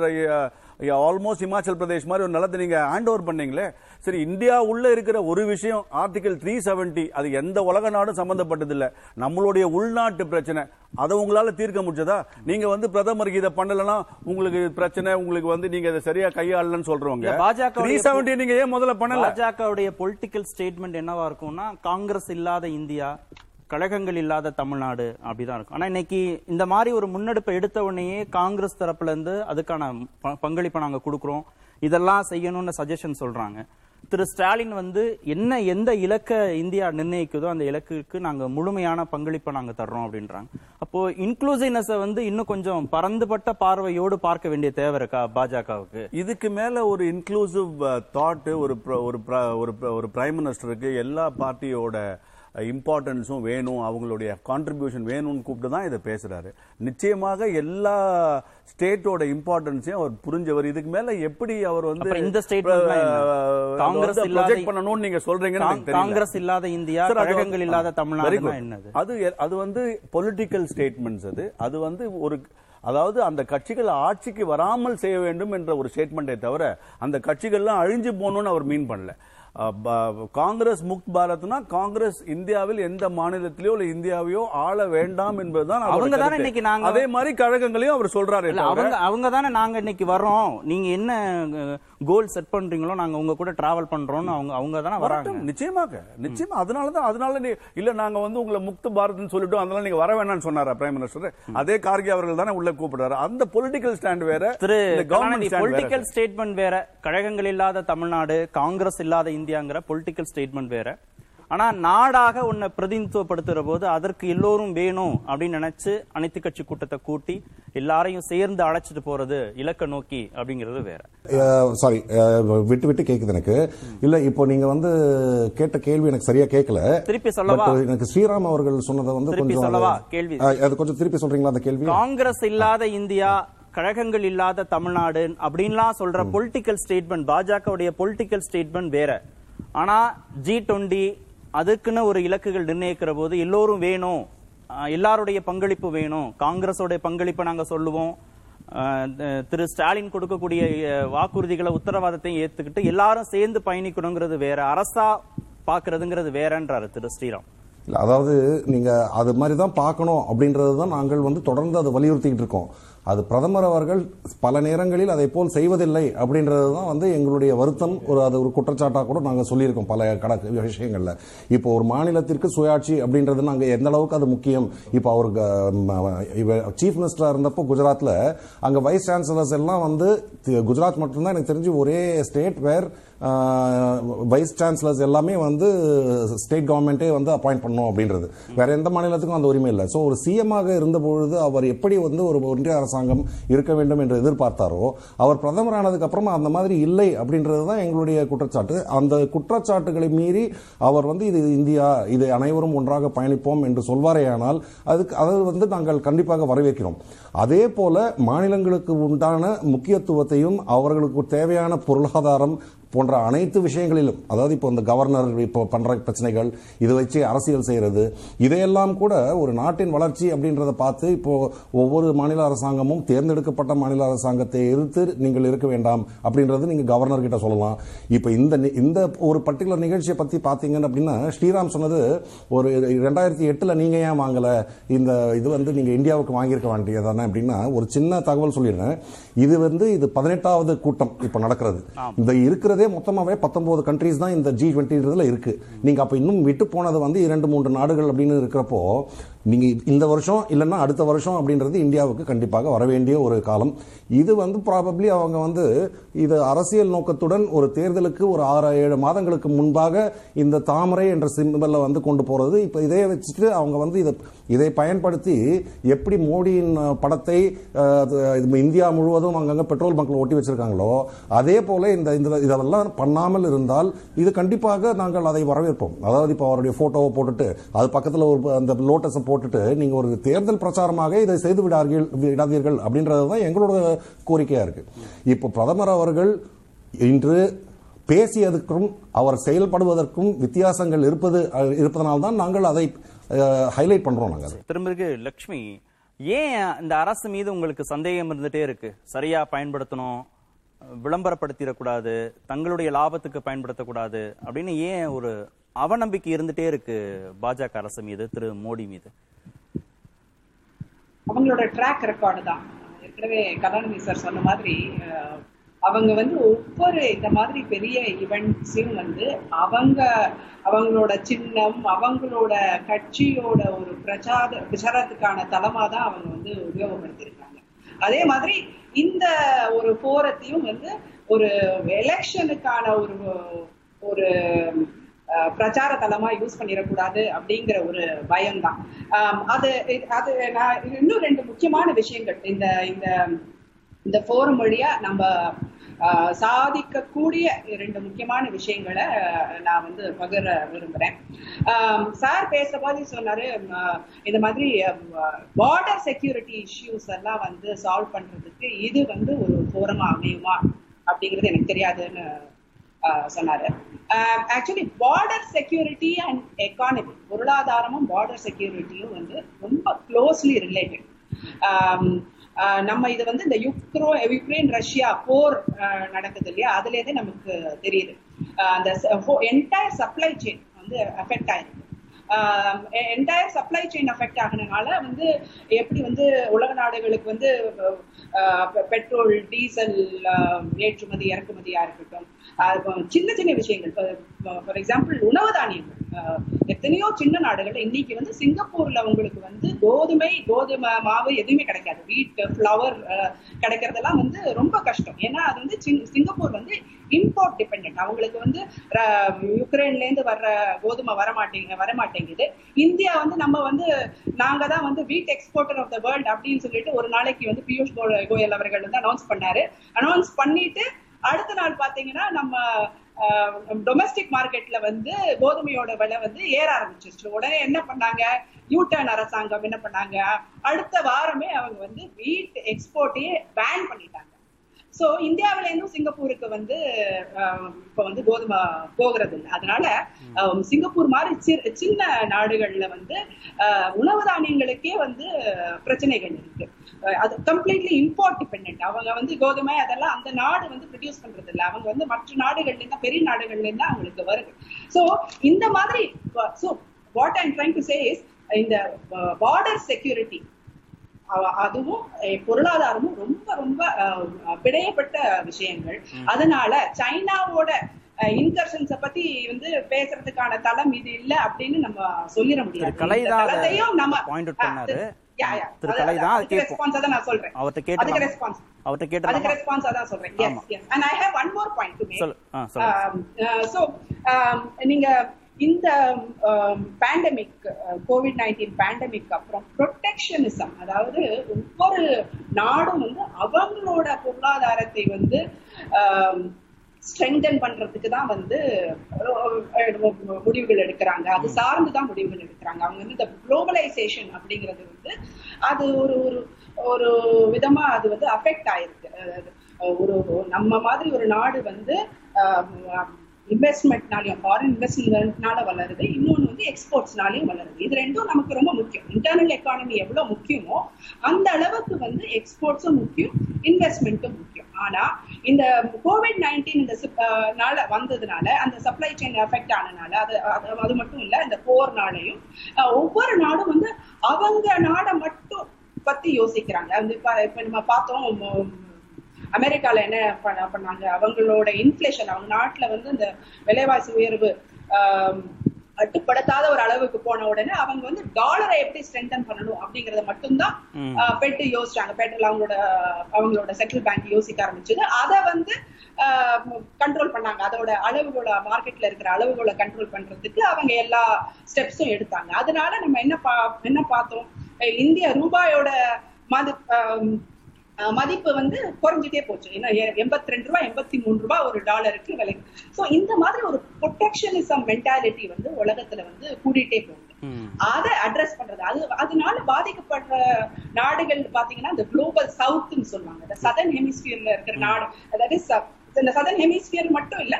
ஆல்மோஸ்ட் இமாச்சல் பிரதேஷ் மாதிரி ஒரு நிலத்தை நீங்க ஹேண்ட் ஓவர் பண்ணீங்களே சரி இந்தியா உள்ள இருக்கிற ஒரு விஷயம் ஆர்டிகல் த்ரீ செவன்டி அது எந்த உலக நாடும் சம்பந்தப்பட்டது இல்ல நம்மளுடைய உள்நாட்டு பிரச்சனை அதை உங்களால தீர்க்க முடிஞ்சதா? நீங்க வந்து பிரதமருக்கு இதை பண்ணலன்னா உங்களுக்கு பிரச்சனை உங்களுக்கு வந்து நீங்க இதை சரியா கையாளலன்னு சொல்றவங்க. பாஜக நீங்க ஏன் முதல்ல பண்ணல? பாஜகவுடைய பொலிட்டிக்கல் ஸ்டேட்மெண்ட் என்னவா இருக்கும்னா காங்கிரஸ் இல்லாத இந்தியா கழகங்கள் இல்லாத தமிழ்நாடு அப்படிதான் இருக்கும். ஆனா இன்னைக்கு இந்த மாதிரி ஒரு முன்னெடுப்பை எடுத்த உடனேயே காங்கிரஸ் தரப்புல இருந்து அதுக்கான ப- பங்களிப்பை நாங்க கொடுக்குறோம். இதெல்லாம் செய்யணும்னு சஜஷன் சொல்றாங்க. திரு ஸ்டாலின் வந்து என்ன எந்த இலக்க இந்தியா நிர்ணயிக்குதோ அந்த இலக்குக்கு நாங்க முழுமையான பங்களிப்பை நாங்க தர்றோம் அப்படின்றாங்க. அப்போ இன்க்ளூசிவ்னஸை வந்து இன்னும் கொஞ்சம் பரந்துபட்ட பார்வையோடு பார்க்க வேண்டிய தேவை இருக்கா பாஜகவுக்கு? இதுக்கு மேல ஒரு இன்க்ளூசிவ் தாட் ஒரு ஒரு ஒரு ஒரு பிரைம் மினிஸ்டருக்கு எல்லா பார்ட்டியோட இம்பார்ட்டன்ஸும் வேணும் அவங்களுடைய கான்ட்ரிபியூஷன் வேணும்னு கூப்பிட்டு தான் இதை பேசுறாரு நிச்சயமாக எல்லா ஸ்டேட்டோட இம்பார்ட்டன்ஸையும் அவர் புரிஞ்சவர் இதுக்கு மேல எப்படி அவர் வந்து இந்த என்ன? காங்கிரஸ் ப்ரொஜெக்ட் பண்ணணும்னு நீங்க சொல்றீங்கன்னு. காங்கிரஸ் இல்லாத இந்தியா கழகங்கள் இல்லாத good. என்னது அது அது வந்து பொலிட்டிக்கல் ஸ்டேட்மெண்ட்ஸ் அது அது வந்து ஒரு அதாவது அந்த கட்சிகள் ஆட்சிக்கு வராமல் செய்ய வேண்டும் என்ற ஒரு ஸ்டேட்மெண்ட்டை தவிர அந்த கட்சிகள்லாம் அழிஞ்சு போகணும்னு அவர் மீன் பண்ணல காங்கிரஸ் முக்த் பாரத்னா காங்கிரஸ் இந்தியாவில் எந்த மாநிலத்திலயோ இல்ல இந்தியாவையோ ஆள வேண்டாம் என்பதுதான் அவங்க தானே. இன்னைக்கு நாங்க- அதே மாதிரி கழகங்களையும் அவர் சொல்றாரு அவங்க அவங்க தானே நாங்க இன்னைக்கு வர்றோம். நீங்க என்ன கோல் செட் பண்றீங்களோ நாங்க உங்க கூட டிராவல் பண்றோம்னு அவங்க அவங்க தானே வராங்க. நிச்சயமாக நிச்சயமா. அதனால தான் அதனால நீ இல்ல நாங்க வந்து உங்களை முக்த பாரத்னு சொல்லிட்டோம் அதனால நீங்க வர வேணாம்னு சொன்னாரா பிரைம் மினிஸ்டர் அதே கார்கே அவர்கள் தானே உள்ள கூப்பிடுறாரு. அந்த பொலிட்டிக்கல் ஸ்டாண்ட் வேற திரு இந்த கவர்மெண்ட் ஸ்டாண்ட் வேற. பொலிட்டிக்கல் ஸ்டேட்மெண்ட் வேற. கழகங்கள் இல்லாத தமிழ்நாடு காங்கிரஸ் இல்லாத இந்தியாங்கிற பொலிட்டிக்கல் ஸ்டேட்மெண்ட் வேற ஆனா நாடாக உன்னை பிரதிநிதித்துவப்படுத்துற போது அதற்கு எல்லோரும் வேணும் அப்படின்னு நினைச்சு அனைத்து கட்சி கூட்டத்தை கூட்டி எல்லாரையும் சேர்ந்து அழைச்சிட்டு போறது இலக்க நோக்கி அப்படிங்கிறது வேற சாரி விட்டு விட்டு கேக்குது எனக்கு இல்ல இப்போ நீங்க வந்து கேட்ட கேள்வி எனக்கு சரியா கேட்கல திருப்பி சொல்லவா? எனக்கு ஸ்ரீராம் அவர்கள் சொன்னதை வந்து திருப்பி கொஞ்சம் சொல்லவா? கேள்வி. அது கொஞ்சம் திருப்பி சொல்றீங்களா அந்த கேள்வி காங்கிரஸ் இல்லாத இந்தியா கழகங்கள் இல்லாத தமிழ்நாடு அப்படின்லாம் சொல்ற பொலிட்டிக்கல் ஸ்டேட்மெண்ட் பாஜகவுடைய பொலிட்டிக்கல் ஸ்டேட்மெண்ட் வேற. ஆனா ஜி டுவெண்டி அதுக்குன்னு ஒரு இலக்குகள் நிர்ணயிக்கிற போது எல்லோரும் வேணும். எல்லாருடைய பங்களிப்பு வேணும். காங்கிரஸோட பங்களிப்பை நாங்க சொல்லுவோம். திரு ஸ்டாலின் கொடுக்கக்கூடிய வாக்குறுதிகளை உத்தரவாதத்தையும் ஏத்துக்கிட்டு எல்லாரும் சேர்ந்து பயணிக்கணுங்கிறது வேற. அரசா பாக்குறதுங்கிறது வேறன்றாரு திரு ஸ்ரீராம். இல்லை அதாவது நீங்கள் அது மாதிரி தான் பார்க்கணும் அப்படின்றது தான் நாங்கள் வந்து தொடர்ந்து அதை வலியுறுத்திக்கிட்டு இருக்கோம். அது பிரதமர் அவர்கள் பல நேரங்களில் அதை போல் செய்வதில்லை அப்படின்றது தான் வந்து எங்களுடைய வருத்தம். ஒரு அது ஒரு குற்றச்சாட்டாக கூட நாங்கள் சொல்லியிருக்கோம் பல கணக்கு விஷயங்களில். இப்போ ஒரு மாநிலத்திற்கு சுயாட்சி அப்படின்றது நாங்கள் எந்த அளவுக்கு அது முக்கியம்? இப்போ அவர் சீஃப் மினிஸ்டராக இருந்தப்போ குஜராத்தில் அங்கே வைஸ் சான்சலர்ஸ் எல்லாம் வந்து குஜராத் மட்டும்தான் எனக்கு தெரிஞ்சு ஒரே ஸ்டேட் வேர் வைஸ் சான்சலர்ஸ் எல்லாமே வந்து ஸ்டேட் கவர்மெண்ட்டே வந்து அப்பாயிண்ட் பண்ணணும் அப்படின்றது. வேற எந்த மாநிலத்துக்கும் அந்த உரிமை இல்லை. ஸோ ஒரு சிஎம்மாக இருந்த பொழுது அவர் எப்படி வந்து ஒரு ஒன்றிய அரசாங்கம் இருக்க வேண்டும் என்று எதிர்பார்த்தாரோ அவர் பிரதமர் ஆனதுக்கு அப்புறமா அந்த மாதிரி இல்லை அப்படின்றது தான் எங்களுடைய குற்றச்சாட்டு. அந்த குற்றச்சாட்டுகளை மீறி அவர் வந்து இது இந்தியா இது அனைவரும் ஒன்றாக பயணிப்போம் என்று சொல்வாரேயானால் அதுக்கு அதை வந்து நாங்கள் கண்டிப்பாக வரவேற்கிறோம். அதே போல மாநிலங்களுக்கு உண்டான முக்கியத்துவத்தையும் அவர்களுக்கு தேவையான பொருளாதாரம் போன்ற அனைத்து விஷயங்களிலும் அதாவது இப்போ இந்த கவர்னர் இப்போ பண்ற பிரச்சனைகள் இதை வச்சு அரசியல் செய்யறது இதையெல்லாம் கூட ஒரு நாட்டின் வளர்ச்சி அப்படின்றத பார்த்து இப்போ ஒவ்வொரு மாநில அரசாங்கமும் தேர்ந்தெடுக்கப்பட்ட மாநில அரசாங்கத்தை எதிர்த்து நீங்கள் இருக்க வேண்டாம் அப்படின்றது நீங்க கவர்னர் கிட்ட சொல்லலாம். இப்போ இந்த இந்த ஒரு பர்டிகுலர் நிகழ்ச்சியை பத்தி பாத்தீங்கன்னு அப்படின்னா ஸ்ரீராம் சொன்னது ஒரு ரெண்டாயிரத்தி எட்டுல நீங்க ஏன் வாங்கல? இந்த இது வந்து நீங்க இந்தியாவுக்கு வாங்கியிருக்க வேண்டியதானே அப்படின்னா ஒரு சின்ன தகவல் சொல்லிடுறேன். இது வந்து இது பதினெட்டாவது கூட்டம் இப்போ நடக்கிறது. இந்த இருக்கிறதே மொத்தமாகவே பத்தொன்பது கண்ட்ரீஸ் தான் இந்த ஜி டுவெண்ட்டின்றதுல இருக்கு. நீங்க அப்போ இன்னும் விட்டு போனது வந்து இரண்டு மூன்று நாடுகள் அப்படின்னு இருக்கிறப்போ நீங்க இந்த வருஷம் இல்லைன்னா அடுத்த வருஷம் அப்படின்றது இந்தியாவுக்கு கண்டிப்பாக வர வேண்டிய ஒரு காலம். இது வந்து ப்ராபப்ளி அவங்க வந்து இது அரசியல் நோக்கத்துடன் ஒரு தேர்தலுக்கு ஒரு ஆறு ஏழு மாதங்களுக்கு முன்பாக இந்த தாமரை என்ற சிம்பல்ல வந்து கொண்டு போறது. இப்ப இதை வச்சுட்டு அவங்க வந்து இதை இதை பயன்படுத்தி எப்படி மோடியின் படத்தை அது, இது இந்தியா முழுவதும் அங்கங்க பெட்ரோல் பங்க்ல ஒட்டி வச்சிருக்காங்களோ அதே போல இந்த இந்த இதெல்லாம் பண்ணாமல் இருந்தால் இது கண்டிப்பாக நாங்கள் அதை வரவேற்போம். அதாவது இப்போ அவருடைய போட்டோவை போட்டுட்டு அது பக்கத்துல ஒரு அந்த லோட்டஸை போட்டுட்டு நீங்க ஒரு தேர்தல் பிரச்சாரமாக இதை செய்து விடார்கள் விடாதீர்கள் அப்படின்றது தான் எங்களோட கோரிக்கையா இருக்கு இப்போ பிரதமர் அவர்கள் இன்று பேசியதற்கும் அவர் செயல்படுவதற்கும் வித்தியாசங்கள் இருப்பது இருப்பதனால் இருப்பதனால்தான் நாங்கள் அதை ஹைலைட் பண்றோம் நாங்கள் அதை. திரும்பிருக்கு லக்ஷ்மி ஏன் இந்த அரசு மீது உங்களுக்கு சந்தேகம் இருந்துட்டே இருக்கு சரியா பயன்படுத்தணும் விளம்பரப்படுத்திடக்கூடாது தங்களுடைய லாபத்துக்கு பயன்படுத்தக்கூடாது அப்படின்னு ஏன் ஒரு அவநம்பிக்கை இருந்துட்டே இருக்கு பாஜக அரசு மீது திரு மோடி மீது. அவங்களோட ட்ராக் ரெக்கார்டு தான். ஏற்கனவே கலாநிதி சார் சொன்ன மாதிரி அஹ், அவங்க வந்து ஒவ்வொரு இந்த மாதிரி பெரிய ஈவெண்ட்ஸையும் வந்து அவங்க அவங்களோட சின்னம் அவங்களோட கட்சியோட ஒரு பிரச்சார பிரச்சாரத்துக்கான தளமா தான் அவங்க வந்து உபயோகப்படுத்தியிருக்காங்க. அதே மாதிரி இந்த ஒரு போரத்தையும் வந்து ஒரு எலெக்ஷனுக்கான ஒரு ஒரு பிரச்சார தளமா யூஸ் பண்ணிடக்கூடாது அப்படிங்கிற ஒரு பயம்தான். அது அது நான் இன்னும் ரெண்டு முக்கியமான விஷயங்கள். இந்த இந்த இந்த ஃபோரம் வழியா நம்ம சாதிக்கக்கூடிய ரெண்டு முக்கியமான விஷயங்களை நான் வந்து பகிர விரும்புறேன். சார் பேசும்போது சொன்னாரு இந்த மாதிரி பார்டர் செக்யூரிட்டி இஷ்யூஸ் எல்லாம் வந்து சால்வ் பண்றதுக்கு இது வந்து ஒரு ஃபோரமா அமையுமா அப்படிங்கிறது எனக்கு தெரியாதுன்னு சொன்னாரு. Actually border security and economy பொருளாதாரமும் பார்டர் செக்யூரிட்டியும் வந்து ரொம்ப க்ளோஸ்லி ரிலேட்டட் நம்ம இது வந்து இந்த யுக்ரோ யுக்ரைன் ரஷ்யா போர் நடக்குது இல்லையா? அதுலேருந்தே நமக்கு தெரியுது. அந்த என்டையர் சப்ளை செயின் வந்து அஃபெக்ட் ஆயிருக்கு. என்டையர் சப்ளை செயின் அஃபெக்ட் ஆகினால வந்து எப்படி வந்து உலக நாடுகளுக்கு வந்து பெட்ரோல் டீசல் ஏற்றுமதி இறக்குமதியா இருக்கட்டும். சின்ன சின்ன விஷயங்கள். ஃபார் எக்ஸாம்பிள் உணவு தானியங்கள். எத்தனையோ சின்ன நாடுகள் இன்னைக்கு வந்து சிங்கப்பூர்ல அவங்களுக்கு வந்து கோதுமை கோதுமை மாவு எதுவுமே கிடைக்காது. வீட் ஃப்ளவர் கிடைக்கிறதெல்லாம் வந்து ரொம்ப கஷ்டம். ஏன்னா அது வந்து சிங்- சிங்கப்பூர் வந்து இம்போர்ட் டிபெண்ட் அவங்களுக்கு வந்து ர- யுக்ரைன்ல இருந்து வர்ற கோதுமை வர வரமாட்டேங்குது. வர மாட்டேங்குது இந்தியா வந்து நம்ம வந்து நாங்க தான் வந்து வீட் எக்ஸ்போர்ட்டர் ஆஃப் த வேர்ல்ட் அப்படின்னு சொல்லிட்டு ஒரு நாளைக்கு வந்து பியூஷ் கோயல் அவர்கள் வந்து அனௌன்ஸ் பண்ணாரு. அனௌன்ஸ் பண்ணிட்டு அடுத்த நாள் பாத்தீங்கன்னா நம்ம டொமஸ்டிக் மார்க்கெட்ல வந்து கோதுமையோட விலை வந்து ஏற ஆரம்பிச்சிருச்சு. உடனே என்ன பண்ணாங்க? யூட்டர்ன் அரசாங்கம் என்ன பண்ணாங்க? அடுத்த வாரமே அவங்க வந்து வீட் எக்ஸ்போர்ட்டையே பேன் பண்ணிட்டாங்க. சோ இந்தியாவில இருந்தும் சிங்கப்பூருக்கு வந்து இப்ப வந்து கோதுமை போகிறது இல்லை அதனால சிங்கப்பூர் மாதிரி சின்ன நாடுகள்ல வந்து உணவு தானியங்களுக்கே வந்து பிரச்சனைகள் இருக்கு. அது கம்ப்ளீட்லி இம்போர்ட் டிபெண்ட் அவங்க வந்து கோதுமை அதெல்லாம் அந்த நாடு வந்து ப்ரொடியூஸ் பண்றது இல்ல அவங்க வந்து மற்ற நாடுகள்ல இருந்தா பெரிய நாடுகள்ல இருந்தா அவங்களுக்கு வருது. சோ இந்த மாதிரி so what I'm trying to say is இந்த பார்டர் செக்யூரிட்டி அதுவும் பொருளாதாரமும் ரொம்ப ரொம்ப அஹ், பிணையப்பட்ட விஷயங்கள். அதனால சைனாவோட இன்கர்ஷன்ஸ பத்தி வந்து பேசுறதுக்கான தளம் இது இல்ல அப்படின்னு நம்ம சொல்லிட முடியாது. திரு கலை இந்த தான் அதை தளத்தையும் நம்ம. திரு- கலை தான் கேட்போம். response அ தான் நான் சொல்றேன். அவர்ட்ட அதுக்கு கேட்டு அதுக்கு கேட்டு ரெஸ்பான்ஸ் அதான் சொல்றேன். Yes yes and I have one more point to make நீங்க இந்த பேண்டமிக் கோவிட் நைன்டீன் பேண்டமிக் அப்புறம் ப்ரொடெக்ஷனிசம் அதாவது ஒவ்வொரு நாடும் வந்து அவங்களோட பொருளாதாரத்தை வந்து ஸ்ட்ரெங்தன் பண்றதுக்கு தான் வந்து முடிவுகள் எடுக்கிறாங்க. அது சார்ந்து தான் முடிவுகள் எடுக்கிறாங்க. அவங்க வந்து இந்த குளோபலைசேஷன் அப்படிங்கிறது வந்து அது ஒரு ஒரு ஒரு விதமா அது வந்து அஃபெக்ட் ஆயிருக்கு. ஒரு- நம்ம மாதிரி ஒரு நாடு வந்து இன்வெஸ்ட்மெண்ட்னாலையும் ஃபாரின் இன்வெஸ்ட்மெண்ட்னால வளருது. இன்னொன்று வந்து எக்ஸ்போர்ட்ஸ்னாலையும் வளருது. இது ரெண்டும் நமக்கு ரொம்ப முக்கியம். இன்டர்னல் எக்கானமி எவ்வளோ முக்கியமோ அந்த அளவுக்கு வந்து எக்ஸ்போர்ட்ஸும் முக்கியம் இன்வெஸ்ட்மெண்ட்டும் முக்கியம். ஆனா இந்த கோவிட் நைன்டீன் இந்த நாள வந்ததுனால அந்த சப்ளை செயின் எஃபெக்ட் ஆனனால அது அது- அது மட்டும் இல்ல இந்த போர்னாலையும் நாளையும் ஒவ்வொரு நாடும் வந்து அவங்க நாடை மட்டும் பத்தி யோசிக்கிறாங்க. வந்து இப்ப நம்ம பார்த்தோம் அமெரிக்கால என்ன பண்ண பண்ணாங்க? அவங்களோட இன்ஃபிளேஷன் அவங்க நாட்டுல வந்து இந்த விலைவாசி உயர்வு கட்டுப்படுத்தாத ஒரு அளவுக்கு போன உடனே அவங்க வந்து டாலரை எப்படி ஸ்ட்ரென்தன் பண்ணணும் அப்படிங்கறத மட்டும்தான் பெட்டு யோசிச்சாங்க. பெட்ரோல் அவங்களோட அவங்களோட சென்ட்ரல் பேங்க் யோசிக்க ஆரம்பிச்சது. அதை வந்து கண்ட்ரோல் பண்ணாங்க. அதோட அளவுகோல மார்க்கெட்ல இருக்கிற அளவுகோலை கண்ட்ரோல் பண்றதுக்கு அவங்க எல்லா ஸ்டெப்ஸும் எடுத்தாங்க. அதனால நம்ம என்ன பா என்ன பார்த்தோம்? இந்திய ரூபாயோட மது மதிப்பு வந்து குறைஞ்சிட்டே போச்சு. ஏன்னா எண்பத்தி ரெண்டு ரூபாய் எண்பத்தி மூணு ரூபாய் ஒரு டாலருக்கு விலை. சோ இந்த மாதிரி ஒரு ப்ரொடெக்ஷனிசம் மென்டாலிட்டி வந்து உலகத்துல வந்து கூடிட்டே போகுது. அதை அட்ரஸ் பண்றது. அது அதனால பாதிக்கப்படுற நாடுகள் பாத்தீங்கன்னா இந்த குளோபல் சவுத்னு சொல்லுவாங்க. சதர்ன் ஹெமிஸ்பியர்ல இருக்கிற நாடு. அதாவது இந்த சதர்ன் ஹெமிஸ்பியர் மட்டும் இல்ல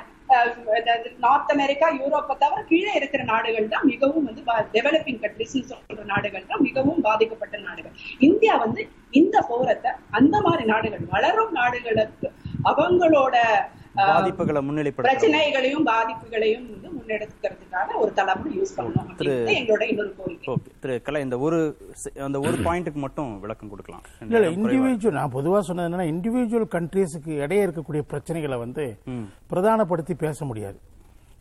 நார்த் அமெரிக்கா யூரோப்பை தவிர கீழே இருக்கிற நாடுகள் தான் மிகவும் வந்து டெவலப்பிங் கண்ட்ரிஸ் சொல்ற நாடுகள் தான் மிகவும் பாதிக்கப்பட்ட நாடுகள். இந்தியா வந்து இந்த போரத்தை அந்த மாதிரி நாடுகள் வளரும் நாடுகளுக்கு அவங்களோட பாதிப்புகளை முன்னிலைப்படுத்த பிரச்சனைகளையும் பாதிப்புகளையும் வந்து முன்னெடுக்கிறதுக்காக ஒரு தளம் யூஸ் பண்ணணும் எங்களோட இன்னொரு கோரிக்கை. ஓகே. திரு கலை இந்த ஒரு அந்த ஒரு பாயிண்ட்டுக்கு மட்டும் விளக்கம் கொடுக்கலாம். இல்ல இல்ல இண்டிவிஜுவல் நான் பொதுவா சொன்னது என்னன்னா இண்டிவிஜுவல் கண்ட்ரீஸுக்கு இடையே இருக்கக்கூடிய பிரச்சனைகளை வந்து பிரதானப்படுத்தி பேச முடியாது.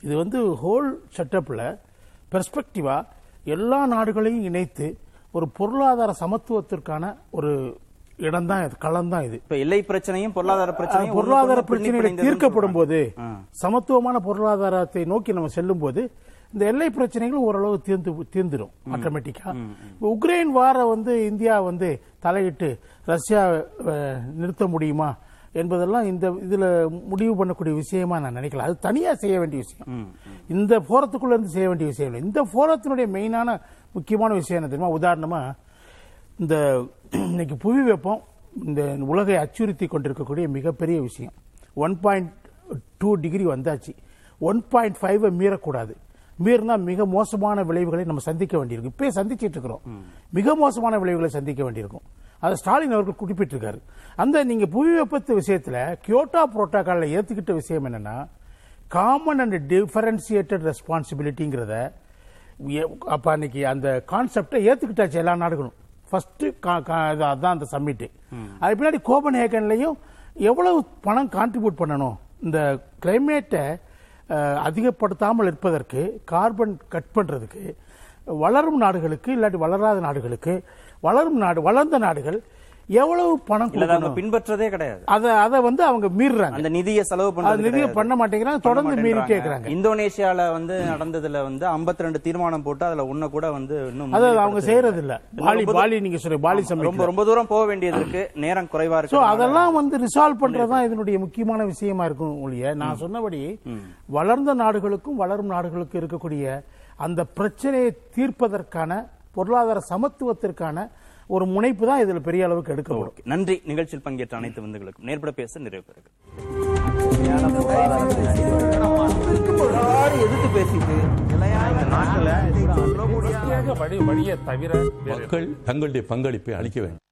இது வந்து ஹோல் செட்டப்ல பெர்ஸ்பெக்டிவா எல்லா நாடுகளையும் இணைத்து ஒரு பொருளாதார சமத்துவத்திற்கான ஒரு இடம் தான் இது களம் தான் இது. இப்ப எல்லை பிரச்சனையும் பொருளாதார பிரச்சனையும் பொருளாதார பிரச்சனைகள் தீர்க்கப்படும் போது. சமத்துவமான பொருளாதாரத்தை நோக்கி நம்ம செல்லும் போது இந்த எல்லை பிரச்சனைகள் ஓரளவு தீர்ந்து தீர்ந்துடும் ஆட்டோமேட்டிக்கா உக்ரைன் வார வந்து இந்தியா வந்து தலையிட்டு ரஷ்யா நிறுத்த முடியுமா என்பதெல்லாம் இந்த இதுல முடிவு பண்ணக்கூடிய விஷயமா நான் நினைக்கல. அது தனியா செய்ய வேண்டிய விஷயம். இந்த போரத்துக்குள்ள இருந்து செய்ய வேண்டிய விஷயம் இல்லை. இந்த போரத்தினுடைய மெயினான முக்கியமான விஷயம் என்ன தெரியுமா? உதாரணமா இந்த இன்னைக்கு புவி வெப்பம் இந்த உலகை அச்சுறுத்தி கொண்டிருக்கக்கூடிய மிகப்பெரிய விஷயம். ஒன் பாயிண்ட் டூ டிகிரி வந்தாச்சு. ஒன் பாயிண்ட் ஃபைவை மீறக்கூடாது. மீறினா மிக மோசமான விளைவுகளை நம்ம சந்திக்க வேண்டியிருக்கும். இப்பயே சந்திச்சுட்டு இருக்கிறோம் மிக மோசமான விளைவுகளை சந்திக்க வேண்டியிருக்கும். அதை ஸ்டாலின் அவர்கள் குறிப்பிட்டிருக்காரு. அந்த நீங்க புவி வெப்பத்து விஷயத்துல கியோட்டா புரோட்டோகாலில் ஏத்துக்கிட்ட விஷயம் என்னன்னா காமன் அண்ட் டிஃபரன்சியேட்டட் ரெஸ்பான்சிபிலிட்டிங்கிறத அப்ப அன்னைக்கு அந்த கான்செப்டை ஏத்துக்கிட்டாச்சு எல்லா நாடுகளும். ஃபஸ்ட்டு அதுதான் அந்த சம்மிட்டு அது பின்னாடி கோபன் ஹேகன்லையும் எவ்வளவு பணம் கான்ட்ரிபியூட் பண்ணணும்? இந்த கிளைமேட்டை அதிகப்படுத்தாமல் இருப்பதற்கு கார்பன் கட் பண்ணுறதுக்கு வளரும் நாடுகளுக்கு இல்லாட்டி வளராத நாடுகளுக்கு வளரும் நாடு வளர்ந்த நாடுகள் எவ்வளவு பணம் அவங்க பின்பற்றதே கிடையாது. அதை அதை வந்து அவங்க மீறுறாங்க. அந்த நிதியை செலவு பண்றது நிதியை. பண்ண மாட்டேங்கிறாங்க பண்ண தொடர்ந்து மீறிட்டே மாட்டேன்றாங்க. இருக்கிறாங்க இந்தோனேஷியால வந்து நடந்ததுல வந்து 52 தீர்மானம் போட்டு அதுல ஒண்ணு கூட வந்து இன்னும் அதாவது அவங்க செய்யறது இல்ல. பாலி பாலி நீங்க சொல்ற பாலி சம்மிட் ரொம்ப ரொம்ப தூரம் போக வேண்டியது இருக்கு. நேரம் குறைவா இருக்கு அதெல்லாம் வந்து ரிசால்வ் பண்றதுதான் இதனுடைய முக்கியமான விஷயமா இருக்கும் ஒழிய நான் சொன்னபடி வளர்ந்த நாடுகளுக்கும் வளரும் நாடுகளுக்கும் இருக்கக்கூடிய அந்த பிரச்சனையை தீர்ப்பதற்கான பொருளாதார சமத்துவத்திற்கான ஒரு முனைப்பு தான் இதில் பெரிய அளவுக்கு எடுக்கப்படும். ஓகே. நன்றி. நிகழ்ச்சியில் பங்கேற்ற அனைத்து விருந்துகளுக்கும். நேர்பட பேச நிறைவு பெறுகிறது எதிர்த்து பேசிட்டு வழி வழியை தவிர மக்கள் தங்களுடைய பங்களிப்பை அளிக்க வேண்டும்.